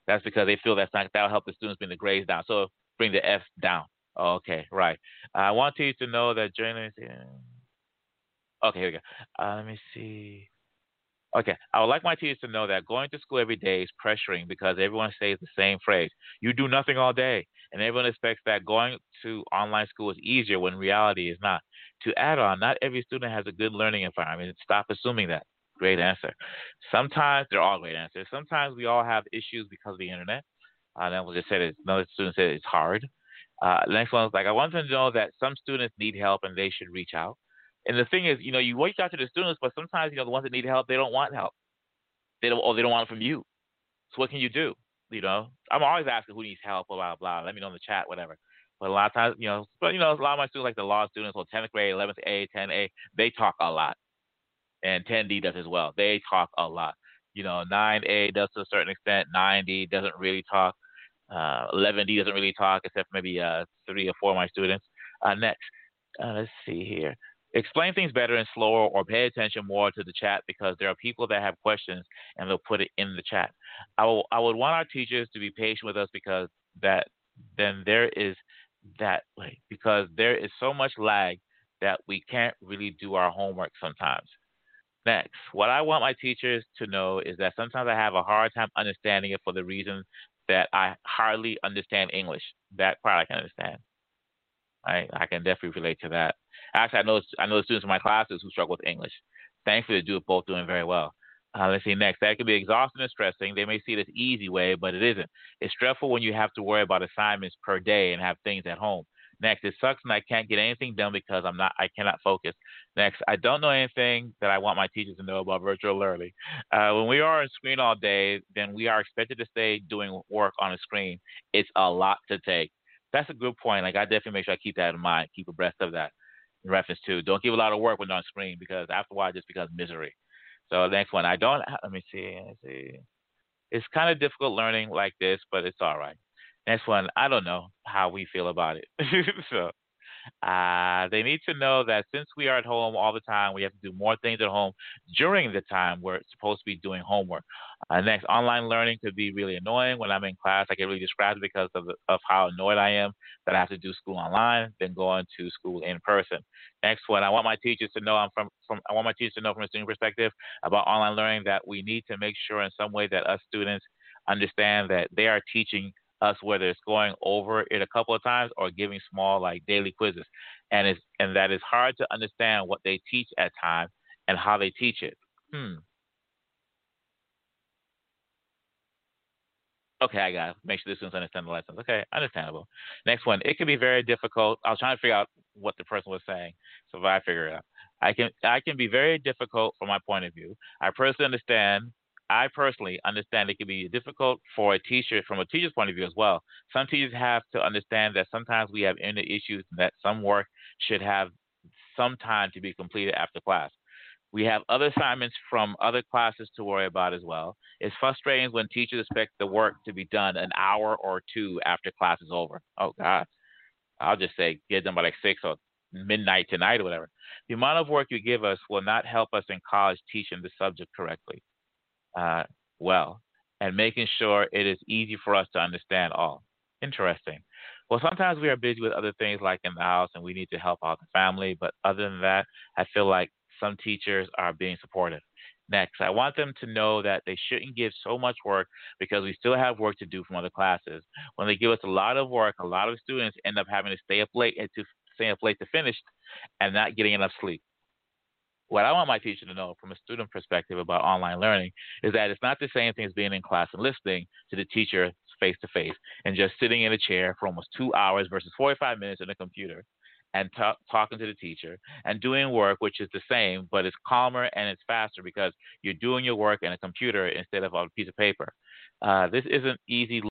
That's because they feel that's not that'll help the students bring the grades down. So bring the F down. Okay, right. I want you to know that journalists. Okay, here we go. Uh, let me see. Okay, I would like my teachers to know that going to school every day is pressuring because everyone says the same phrase. You do nothing all day. And everyone expects that going to online school is easier when reality is not. To add on, not every student has a good learning environment. Stop assuming that. Great answer. Sometimes, they're all great answers. Sometimes we all have issues because of the internet. Uh, then we'll just say that another student said it's hard. Uh, next one is like, I want them to know that some students need help and they should reach out. And the thing is, you know, you reach out to the students, but sometimes, you know, the ones that need help, they don't want help. They don't, or they don't want it from you. So what can you do? You know, I'm always asking who needs help, blah, blah, blah. Let me know in the chat, whatever. But a lot of times, you know, but, you know, a lot of my students, like the law students, or 10th grade, 11th A, 10A, they talk a lot. and 10D does as well. They talk a lot. You know, 9A does to a certain extent. 9D doesn't really talk. Uh, 11D doesn't really talk, except maybe uh, three or four of my students. Uh, next, uh, let's see here. Explain things better and slower, or pay attention more to the chat because there are people that have questions and they'll put it in the chat. I, will, I would want our teachers to be patient with us because that then there is that way because there is so much lag that we can't really do our homework sometimes. Next, what I want my teachers to know is that sometimes I have a hard time understanding it for the reason that I hardly understand English. That part I can understand. I I can definitely relate to that. Actually, I know I know the students in my classes who struggle with English. Thankfully, they do both doing very well. Uh, let's see next. That can be exhausting and stressing. They may see as easy way, but it isn't. It's stressful when you have to worry about assignments per day and have things at home. Next, it sucks and I can't get anything done because I'm not I cannot focus. Next, I don't know anything that I want my teachers to know about virtual learning. Uh, when we are on screen all day, then we are expected to stay doing work on a screen. It's a lot to take. That's a good point. Like I definitely make sure I keep that in mind, keep abreast of that. In reference to don't give a lot of work when on screen because after a while it just becomes misery. So next one, I don't. Let me see. Let me see. It's kind of difficult learning like this, but it's all right. Next one, I don't know how we feel about it. so uh, they need to know that since we are at home all the time, we have to do more things at home during the time we're supposed to be doing homework. Uh, next, online learning could be really annoying. When I'm in class, I get really distracted because of, of how annoyed I am that I have to do school online than going to school in person. Next one, I want my teachers to know I'm from, from I want my teachers to know from a student perspective about online learning that we need to make sure in some way that us students understand that they are teaching us whether it's going over it a couple of times or giving small like daily quizzes. And it's and that it's hard to understand what they teach at times and how they teach it. Hmm. Okay i got it make sure the students understand the lessons okay understandable. Next one it can be very difficult. I was trying to figure out what the person was saying so if i figure it out. I can i can be very difficult from my point of view. I personally understand I personally understand it can be difficult for a teacher from a teacher's point of view as well. Some teachers have to understand that sometimes we have inner issues and that some work should have some time to be completed after class. We have other assignments from other classes to worry about as well. It's frustrating when teachers expect the work to be done an hour or two after class is over. Oh God, I'll just say get done by like six or midnight tonight or whatever. The amount of work you give us will not help us in college teaching the subject correctly uh, well and making sure it is easy for us to understand all. Interesting. Well, sometimes we are busy with other things like in the house and we need to help out the family. But other than that, I feel like some teachers are being supportive. Next, I want them to know that they shouldn't give so much work because we still have work to do from other classes. When they give us a lot of work, a lot of students end up having to stay up late and to stay up late to finish and not getting enough sleep what I want my teacher to know from a student perspective about online learning is that it's not the same thing as being in class and listening to the teacher face to face and just sitting in a chair for almost two hours versus 45 minutes in a computer and t- talking to the teacher and doing work which is the same but it's calmer and it's faster because you're doing your work in a computer instead of on a piece of paper. Uh, this isn't easy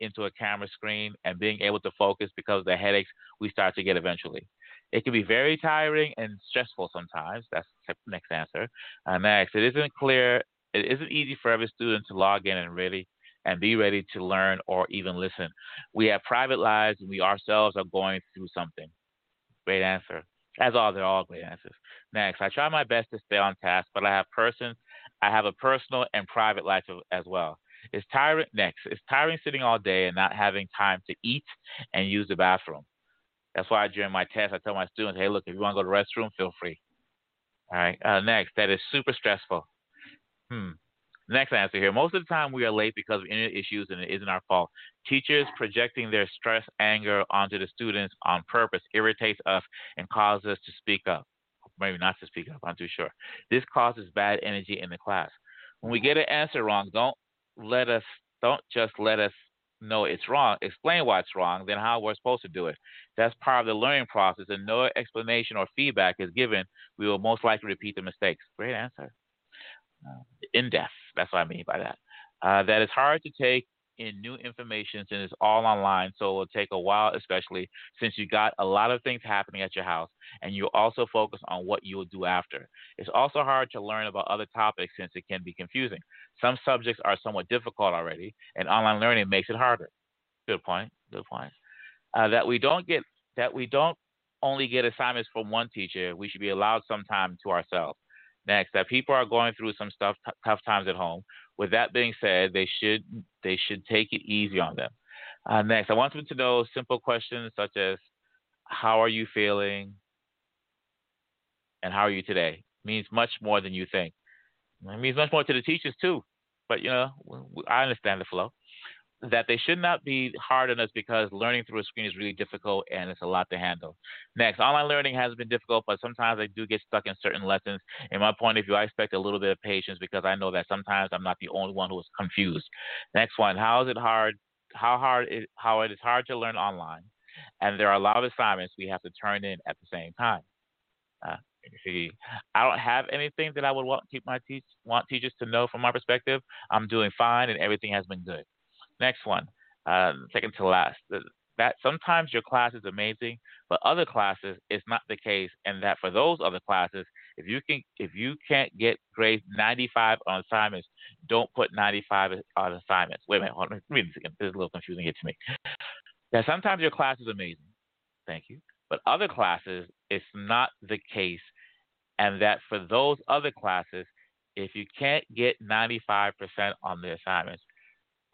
into a camera screen and being able to focus because of the headaches we start to get eventually. It can be very tiring and stressful sometimes. That's the next answer. Uh, next, it isn't clear. It isn't easy for every student to log in and ready and be ready to learn or even listen. We have private lives, and we ourselves are going through something. Great answer. As all, they're all great answers. Next, I try my best to stay on task, but I have person, I have a personal and private life as well. It's tiring. Next, it's tiring sitting all day and not having time to eat and use the bathroom. That's why during my test, I tell my students, hey, look, if you want to go to the restroom, feel free. All right. Uh, next, that is super stressful. Hmm. Next answer here. Most of the time, we are late because of internet issues, and it isn't our fault. Teachers projecting their stress, anger onto the students on purpose irritates us and causes us to speak up. Maybe not to speak up. I'm too sure. This causes bad energy in the class. When we get an answer wrong, don't let us. Don't just let us know it's wrong, explain why it's wrong, then how we're supposed to do it. That's part of the learning process, and no explanation or feedback is given, we will most likely repeat the mistakes. Great answer. Uh, in depth, that's what I mean by that. Uh, that it's hard to take in new information since it's all online. So it will take a while, especially since you got a lot of things happening at your house and you also focus on what you will do after. It's also hard to learn about other topics since it can be confusing. Some subjects are somewhat difficult already, and online learning makes it harder. Good point. Good point. Uh, that we don't get that we don't only get assignments from one teacher. We should be allowed some time to ourselves. Next, that people are going through some stuff, t- tough times at home. With that being said, they should they should take it easy on them. Uh, next, I want them to know simple questions such as, "How are you feeling?" and "How are you today?" means much more than you think. It means much more to the teachers too. But you know, I understand the flow that they should not be hard on us because learning through a screen is really difficult and it's a lot to handle. Next, online learning has been difficult, but sometimes I do get stuck in certain lessons. In my point of view, I expect a little bit of patience because I know that sometimes I'm not the only one who is confused. Next one, how is it hard? How hard it how it is hard to learn online, and there are a lot of assignments we have to turn in at the same time. Uh, see, I don't have anything that I would want keep my teach want teachers to know from my perspective. I'm doing fine and everything has been good. Next one, uh, second to last. That sometimes your class is amazing, but other classes it's not the case, and that for those other classes, if you can if you can't get grades 95 on assignments, don't put 95 on assignments. Wait a minute, hold on, read this again. This is a little confusing here to me. That sometimes your class is amazing, thank you, but other classes it's not the case, and that for those other classes, if you can't get 95% on the assignments,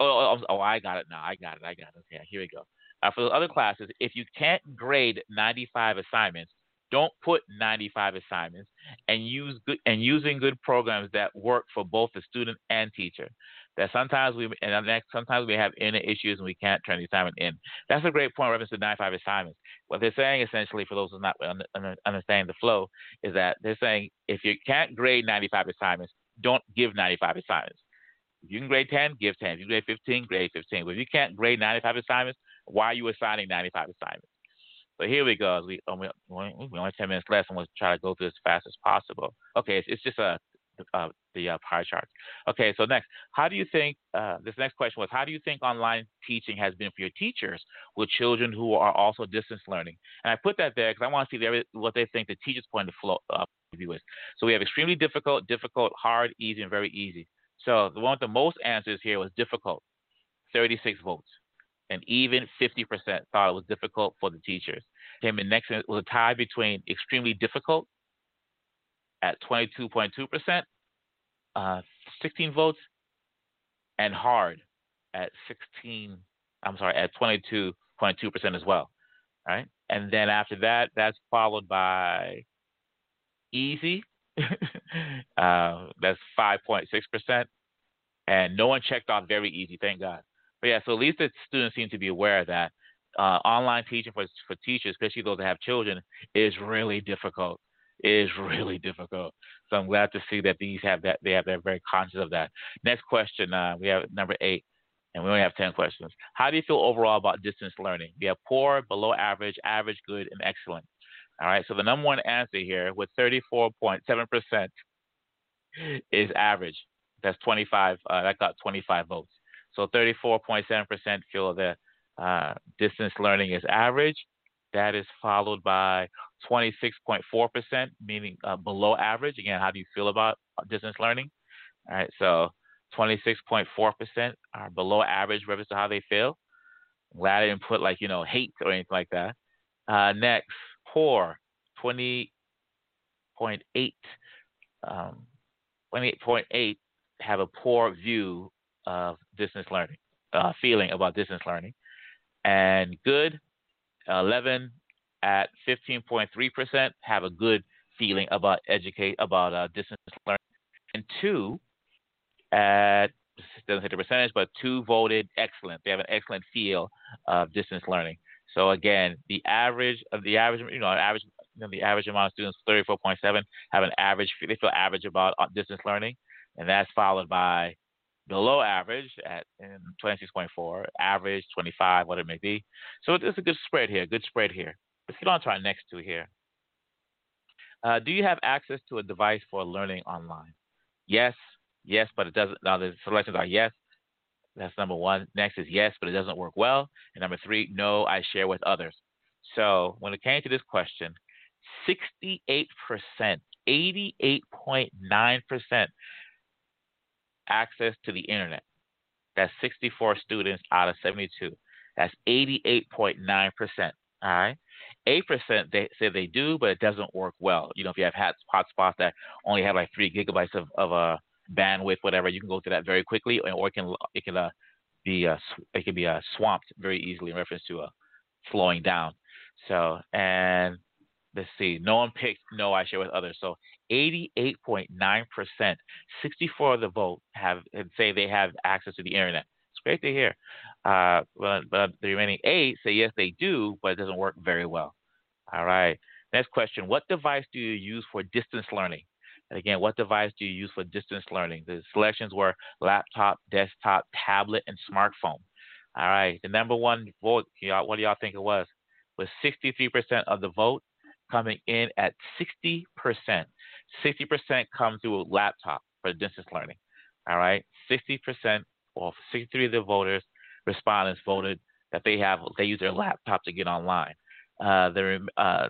Oh, oh, oh, I got it now. I got it. I got it. Okay, here we go. Uh, for the other classes, if you can't grade 95 assignments, don't put 95 assignments and use good and using good programs that work for both the student and teacher. That sometimes we and next sometimes we have inner issues and we can't turn the assignment in. That's a great point reference to 95 assignments. What they're saying essentially, for those who not understanding the flow, is that they're saying if you can't grade 95 assignments, don't give 95 assignments. If you can grade 10, give 10. If you grade 15, grade 15. But if you can't grade 95 assignments, why are you assigning 95 assignments? So here we go. We, um, we, we only 10 minutes left, and we'll try to go through as fast as possible. Okay, it's, it's just a, uh, the uh, pie chart. Okay, so next, how do you think, uh, this next question was, how do you think online teaching has been for your teachers with children who are also distance learning? And I put that there because I want to see what they think the teacher's point of uh, view is. So we have extremely difficult, difficult, hard, easy, and very easy. So the one with the most answers here was difficult, 36 votes. And even 50% thought it was difficult for the teachers. Came in next was a tie between extremely difficult at 22.2%, uh, 16 votes, and hard at 16, I'm sorry, at 22.2% as well. Right? And then after that, that's followed by easy uh, that's 5.6%. And no one checked off very easy, thank God. But yeah, so at least the students seem to be aware of that. Uh, online teaching for, for teachers, especially those that have children, is really difficult. Is really difficult. So I'm glad to see that these have that. They have they're very conscious of that. Next question. Uh, we have number eight, and we only have ten questions. How do you feel overall about distance learning? We have poor, below average, average, good, and excellent. All right, so the number one answer here with 34.7% is average. That's 25. Uh, that got 25 votes. So 34.7% feel that uh, distance learning is average. That is followed by 26.4%, meaning uh, below average. Again, how do you feel about distance learning? All right, so 26.4% are below average reference to how they feel. Glad I didn't put like, you know, hate or anything like that. Uh, next, poor, 20.8, um, 28.8 have a poor view of distance learning, uh, feeling about distance learning. And good, 11 at 15.3% have a good feeling about educate about uh, distance learning. And two at doesn't hit the percentage, but two voted excellent. They have an excellent feel of distance learning. So again, the average of the average, you know, average, you know, the average amount of students, 34.7, have an average. They feel average about uh, distance learning, and that's followed by below average at 26.4, average 25, what it may be. So it's a good spread here. Good spread here. Let's get on to our next two here. Uh, do you have access to a device for learning online? Yes, yes, but it doesn't. Now the selections are yes, That's number one. Next is yes, but it doesn't work well. And number three, no, I share with others. So when it came to this question, 68%, 88.9% access to the internet. That's 64 students out of 72. That's 88.9%. All right. 8% they say they do, but it doesn't work well. You know, if you have hotspots that only have like three gigabytes of, of uh, bandwidth, whatever, you can go through that very quickly, or it can it can uh, be uh, it can be uh, swamped very easily in reference to uh, slowing down. So, and let's see, no one picked no I share with others. So 88.9%, 64 of the vote have say they have access to the internet. It's great to hear. Uh, but, but the remaining eight say yes, they do, but it doesn't work very well. All right. Next question What device do you use for distance learning? And again, what device do you use for distance learning? The selections were laptop, desktop, tablet, and smartphone. All right. The number one vote, y'all, what do y'all think it was? Was 63% of the vote coming in at 60%. 60% come through a laptop for distance learning. All right. 60% or 63 of the voters, respondents voted that they have they use their laptop to get online. Uh, the uh,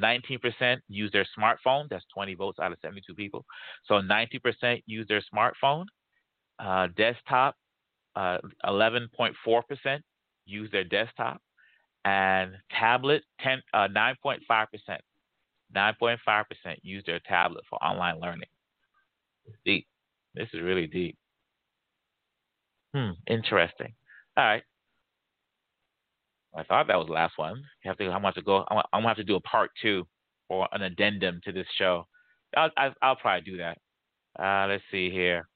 19% use their smartphone. That's 20 votes out of 72 people. So 90% use their smartphone. Uh, desktop, 11.4% uh, use their desktop. And tablet, 10, 9.5%. Uh, 9.5% use their tablet for online learning. deep. This is really deep. Hmm, interesting. All right. I thought that was the last one. Have to. I'm gonna have to go. I'm, gonna have to do a part two or an addendum to this show. I'll, I'll probably do that. Uh, let's see here.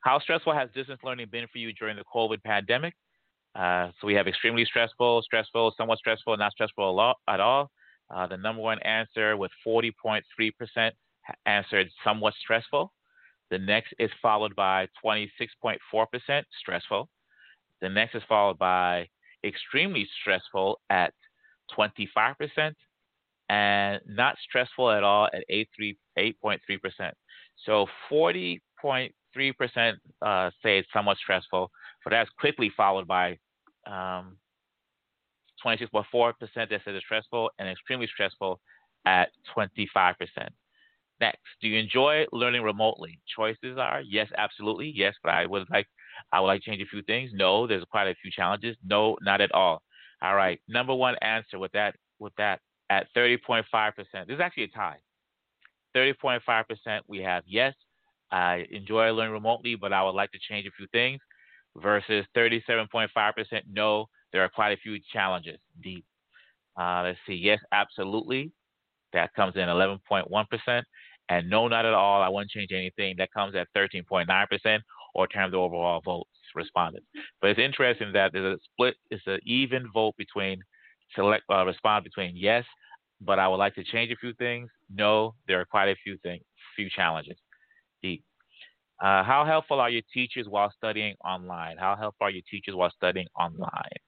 How stressful has distance learning been for you during the COVID pandemic? Uh, so we have extremely stressful, stressful, somewhat stressful, not stressful at all. Uh, the number one answer with 40.3% answered somewhat stressful. The next is followed by 26.4% stressful. The next is followed by extremely stressful at 25% and not stressful at all at 8.3%. So 40.3% uh, say it's somewhat stressful, but that's quickly followed by um, 26.4% that said it's stressful and extremely stressful at 25%. Next, do you enjoy learning remotely? Choices are yes, absolutely, yes, but I would like I would like to change a few things. No, there's quite a few challenges. No, not at all. All right. Number one answer with that with that at 30.5%. This is actually a tie. 30.5% we have yes, I enjoy learning remotely, but I would like to change a few things. Versus 37.5% no, there are quite a few challenges. Deep. Uh, let's see. Yes, absolutely. That comes in 11.1%. And no, not at all. I wouldn't change anything. That comes at 13.9% or term the overall votes responded. But it's interesting that there's a split, it's an even vote between select uh, respond between yes, but I would like to change a few things. No, there are quite a few things, few challenges. D. Uh, how helpful are your teachers while studying online? How helpful are your teachers while studying online?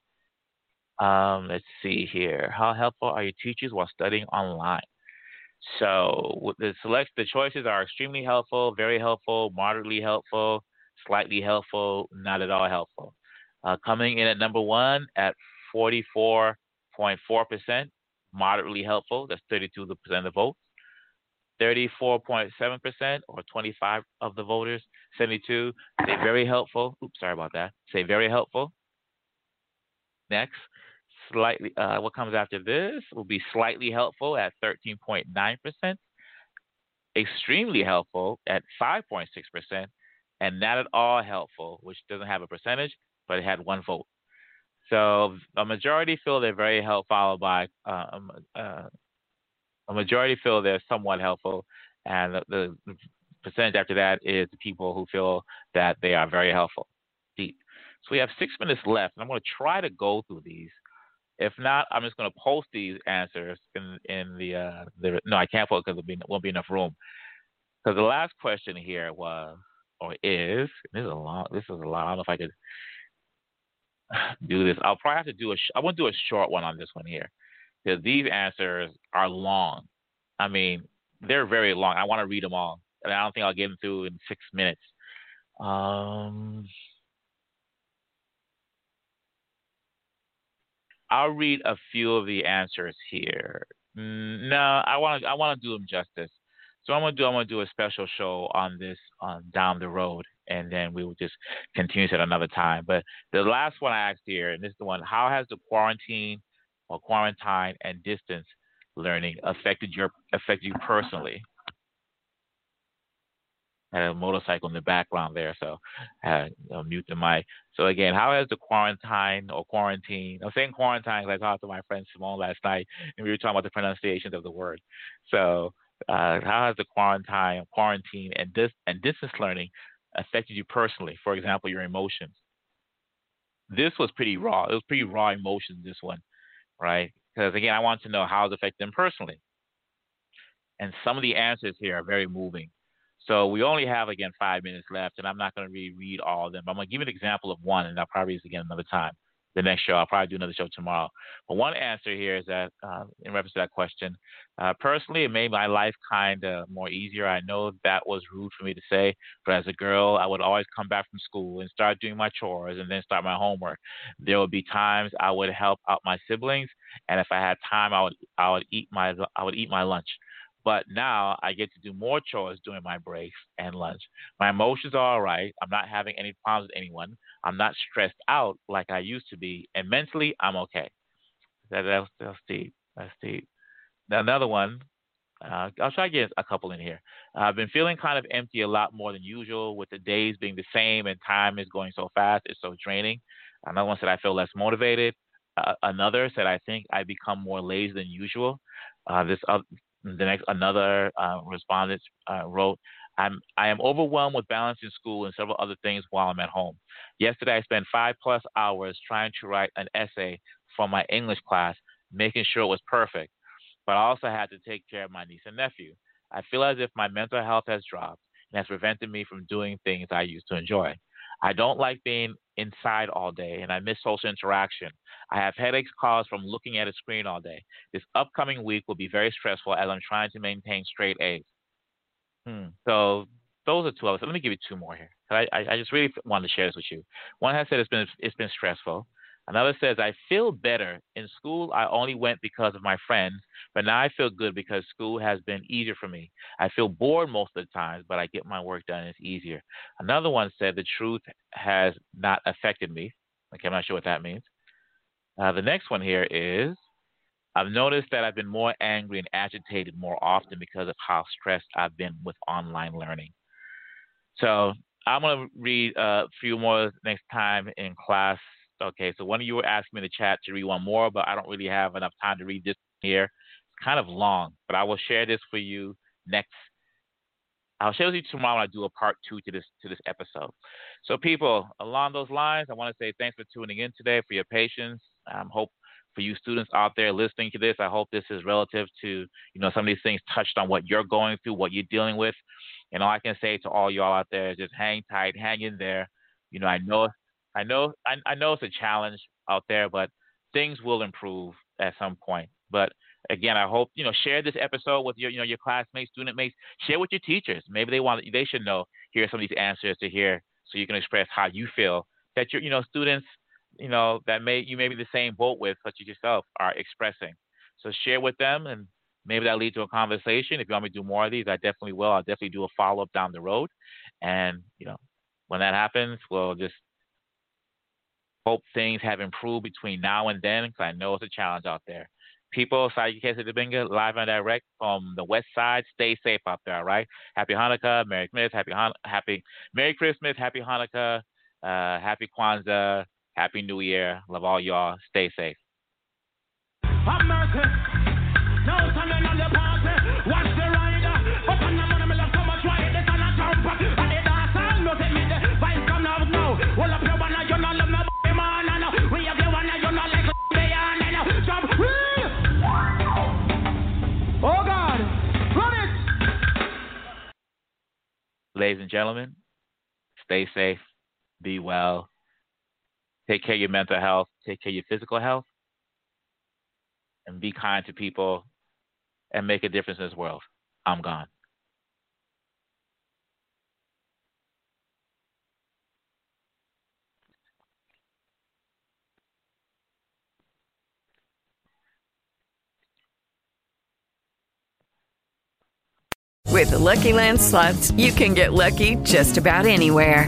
Um, let's see here. How helpful are your teachers while studying online? So the select the choices are extremely helpful, very helpful, moderately helpful, slightly helpful, not at all helpful. Uh, coming in at number one at 44.4%, moderately helpful. That's 32% of the votes. 34.7% or 25 of the voters, 72 say very helpful. Oops, sorry about that. Say very helpful. Next, slightly. Uh, what comes after this will be slightly helpful at 13.9%. Extremely helpful at 5.6%, and not at all helpful, which doesn't have a percentage, but it had one vote. So a majority feel they're very helpful, followed by uh, um, uh, a majority feel they're somewhat helpful, and the, the, percentage after that is the people who feel that they are very helpful. Deep. So we have six minutes left, and I'm going to try to go through these. If not, I'm just going to post these answers in in the uh, the. No, I can't post because there won't be enough room. Because the last question here was or is. This is a lot. This is a lot. I don't know if I could do this. I'll probably have to do a. Sh- I do a short one on this one here, because these answers are long. I mean, they're very long. I want to read them all, and I don't think I'll get them through in six minutes. Um, I'll read a few of the answers here. No, I want to. I want to do them justice. So I'm gonna do I'm gonna do a special show on this on down the road, and then we will just continue at another time. But the last one I asked here, and this is the one: How has the quarantine or quarantine and distance learning affected your affected you personally? I had a motorcycle in the background there, so I had mute the mic. So again, how has the quarantine or quarantine? I'm saying quarantine because I talked to my friend Simone last night, and we were talking about the pronunciations of the word. So uh, how has the quarantine, quarantine, and dis- and distance learning affected you personally? For example, your emotions. This was pretty raw. It was pretty raw emotions. This one, right? Because again, I want to know how it's affected them personally. And some of the answers here are very moving. So we only have again five minutes left, and I'm not going to reread all of them. But I'm going to give an example of one, and I'll probably use again another time. The next show, I'll probably do another show tomorrow. But one answer here is that, uh, in reference to that question, uh, personally, it made my life kind of more easier. I know that was rude for me to say, but as a girl, I would always come back from school and start doing my chores and then start my homework. There would be times I would help out my siblings, and if I had time, I would I would eat my I would eat my lunch. But now I get to do more chores during my breaks and lunch. My emotions are all right. I'm not having any problems with anyone. I'm not stressed out like I used to be. And mentally, I'm okay. That, that's, that's deep. That's deep. Now, another one, uh, I'll try to get a couple in here. I've been feeling kind of empty a lot more than usual, with the days being the same and time is going so fast. It's so draining. Another one said I feel less motivated. Uh, another said I think I become more lazy than usual. Uh, this uh, the next another uh, respondent uh, wrote, "I'm I am overwhelmed with balancing school and several other things while I'm at home. Yesterday I spent five plus hours trying to write an essay for my English class, making sure it was perfect. But I also had to take care of my niece and nephew. I feel as if my mental health has dropped and has prevented me from doing things I used to enjoy. I don't like being inside all day and I miss social interaction. I have headaches caused from looking at a screen all day. This upcoming week will be very stressful as I'm trying to maintain straight A's. Hmm. So those are two others. Let me give you two more here. I, I, I just really wanted to share this with you. One has said it's been it's been stressful. Another says, I feel better. In school, I only went because of my friends, but now I feel good because school has been easier for me. I feel bored most of the times, but I get my work done. It's easier. Another one said, the truth has not affected me. Okay, I'm not sure what that means. Uh, the next one here is, I've noticed that I've been more angry and agitated more often because of how stressed I've been with online learning. So I'm going to read a few more next time in class Okay, so one of you were asking me in the chat to read one more, but I don't really have enough time to read this here. It's kind of long, but I will share this for you next. I'll share with you tomorrow when I do a part two to this to this episode. So, people, along those lines, I want to say thanks for tuning in today, for your patience. I um, hope for you students out there listening to this, I hope this is relative to you know some of these things touched on what you're going through, what you're dealing with. And all I can say to all y'all out there is just hang tight, hang in there. You know, I know I know I, I know it's a challenge out there, but things will improve at some point. But again, I hope you know share this episode with your you know your classmates, student mates. Share with your teachers. Maybe they want they should know hear some of these answers to hear so you can express how you feel that your you know students you know that may you may be the same boat with such as yourself are expressing. So share with them and maybe that lead to a conversation. If you want me to do more of these, I definitely will. I'll definitely do a follow up down the road. And you know when that happens, we'll just Hope things have improved between now and then because I know it's a challenge out there. People, Saiki Debinga, live and direct from the west side. Stay safe out there, all right? Happy Hanukkah, Merry Christmas, Happy, Han- Happy Merry Christmas, Happy Hanukkah, uh, Happy Kwanzaa, Happy New Year. Love all y'all. Stay safe. ladies and gentlemen, stay safe, be well, take care of your mental health, take care of your physical health, and be kind to people and make a difference in this world. I'm gone. With the Lucky Land slots, you can get lucky just about anywhere.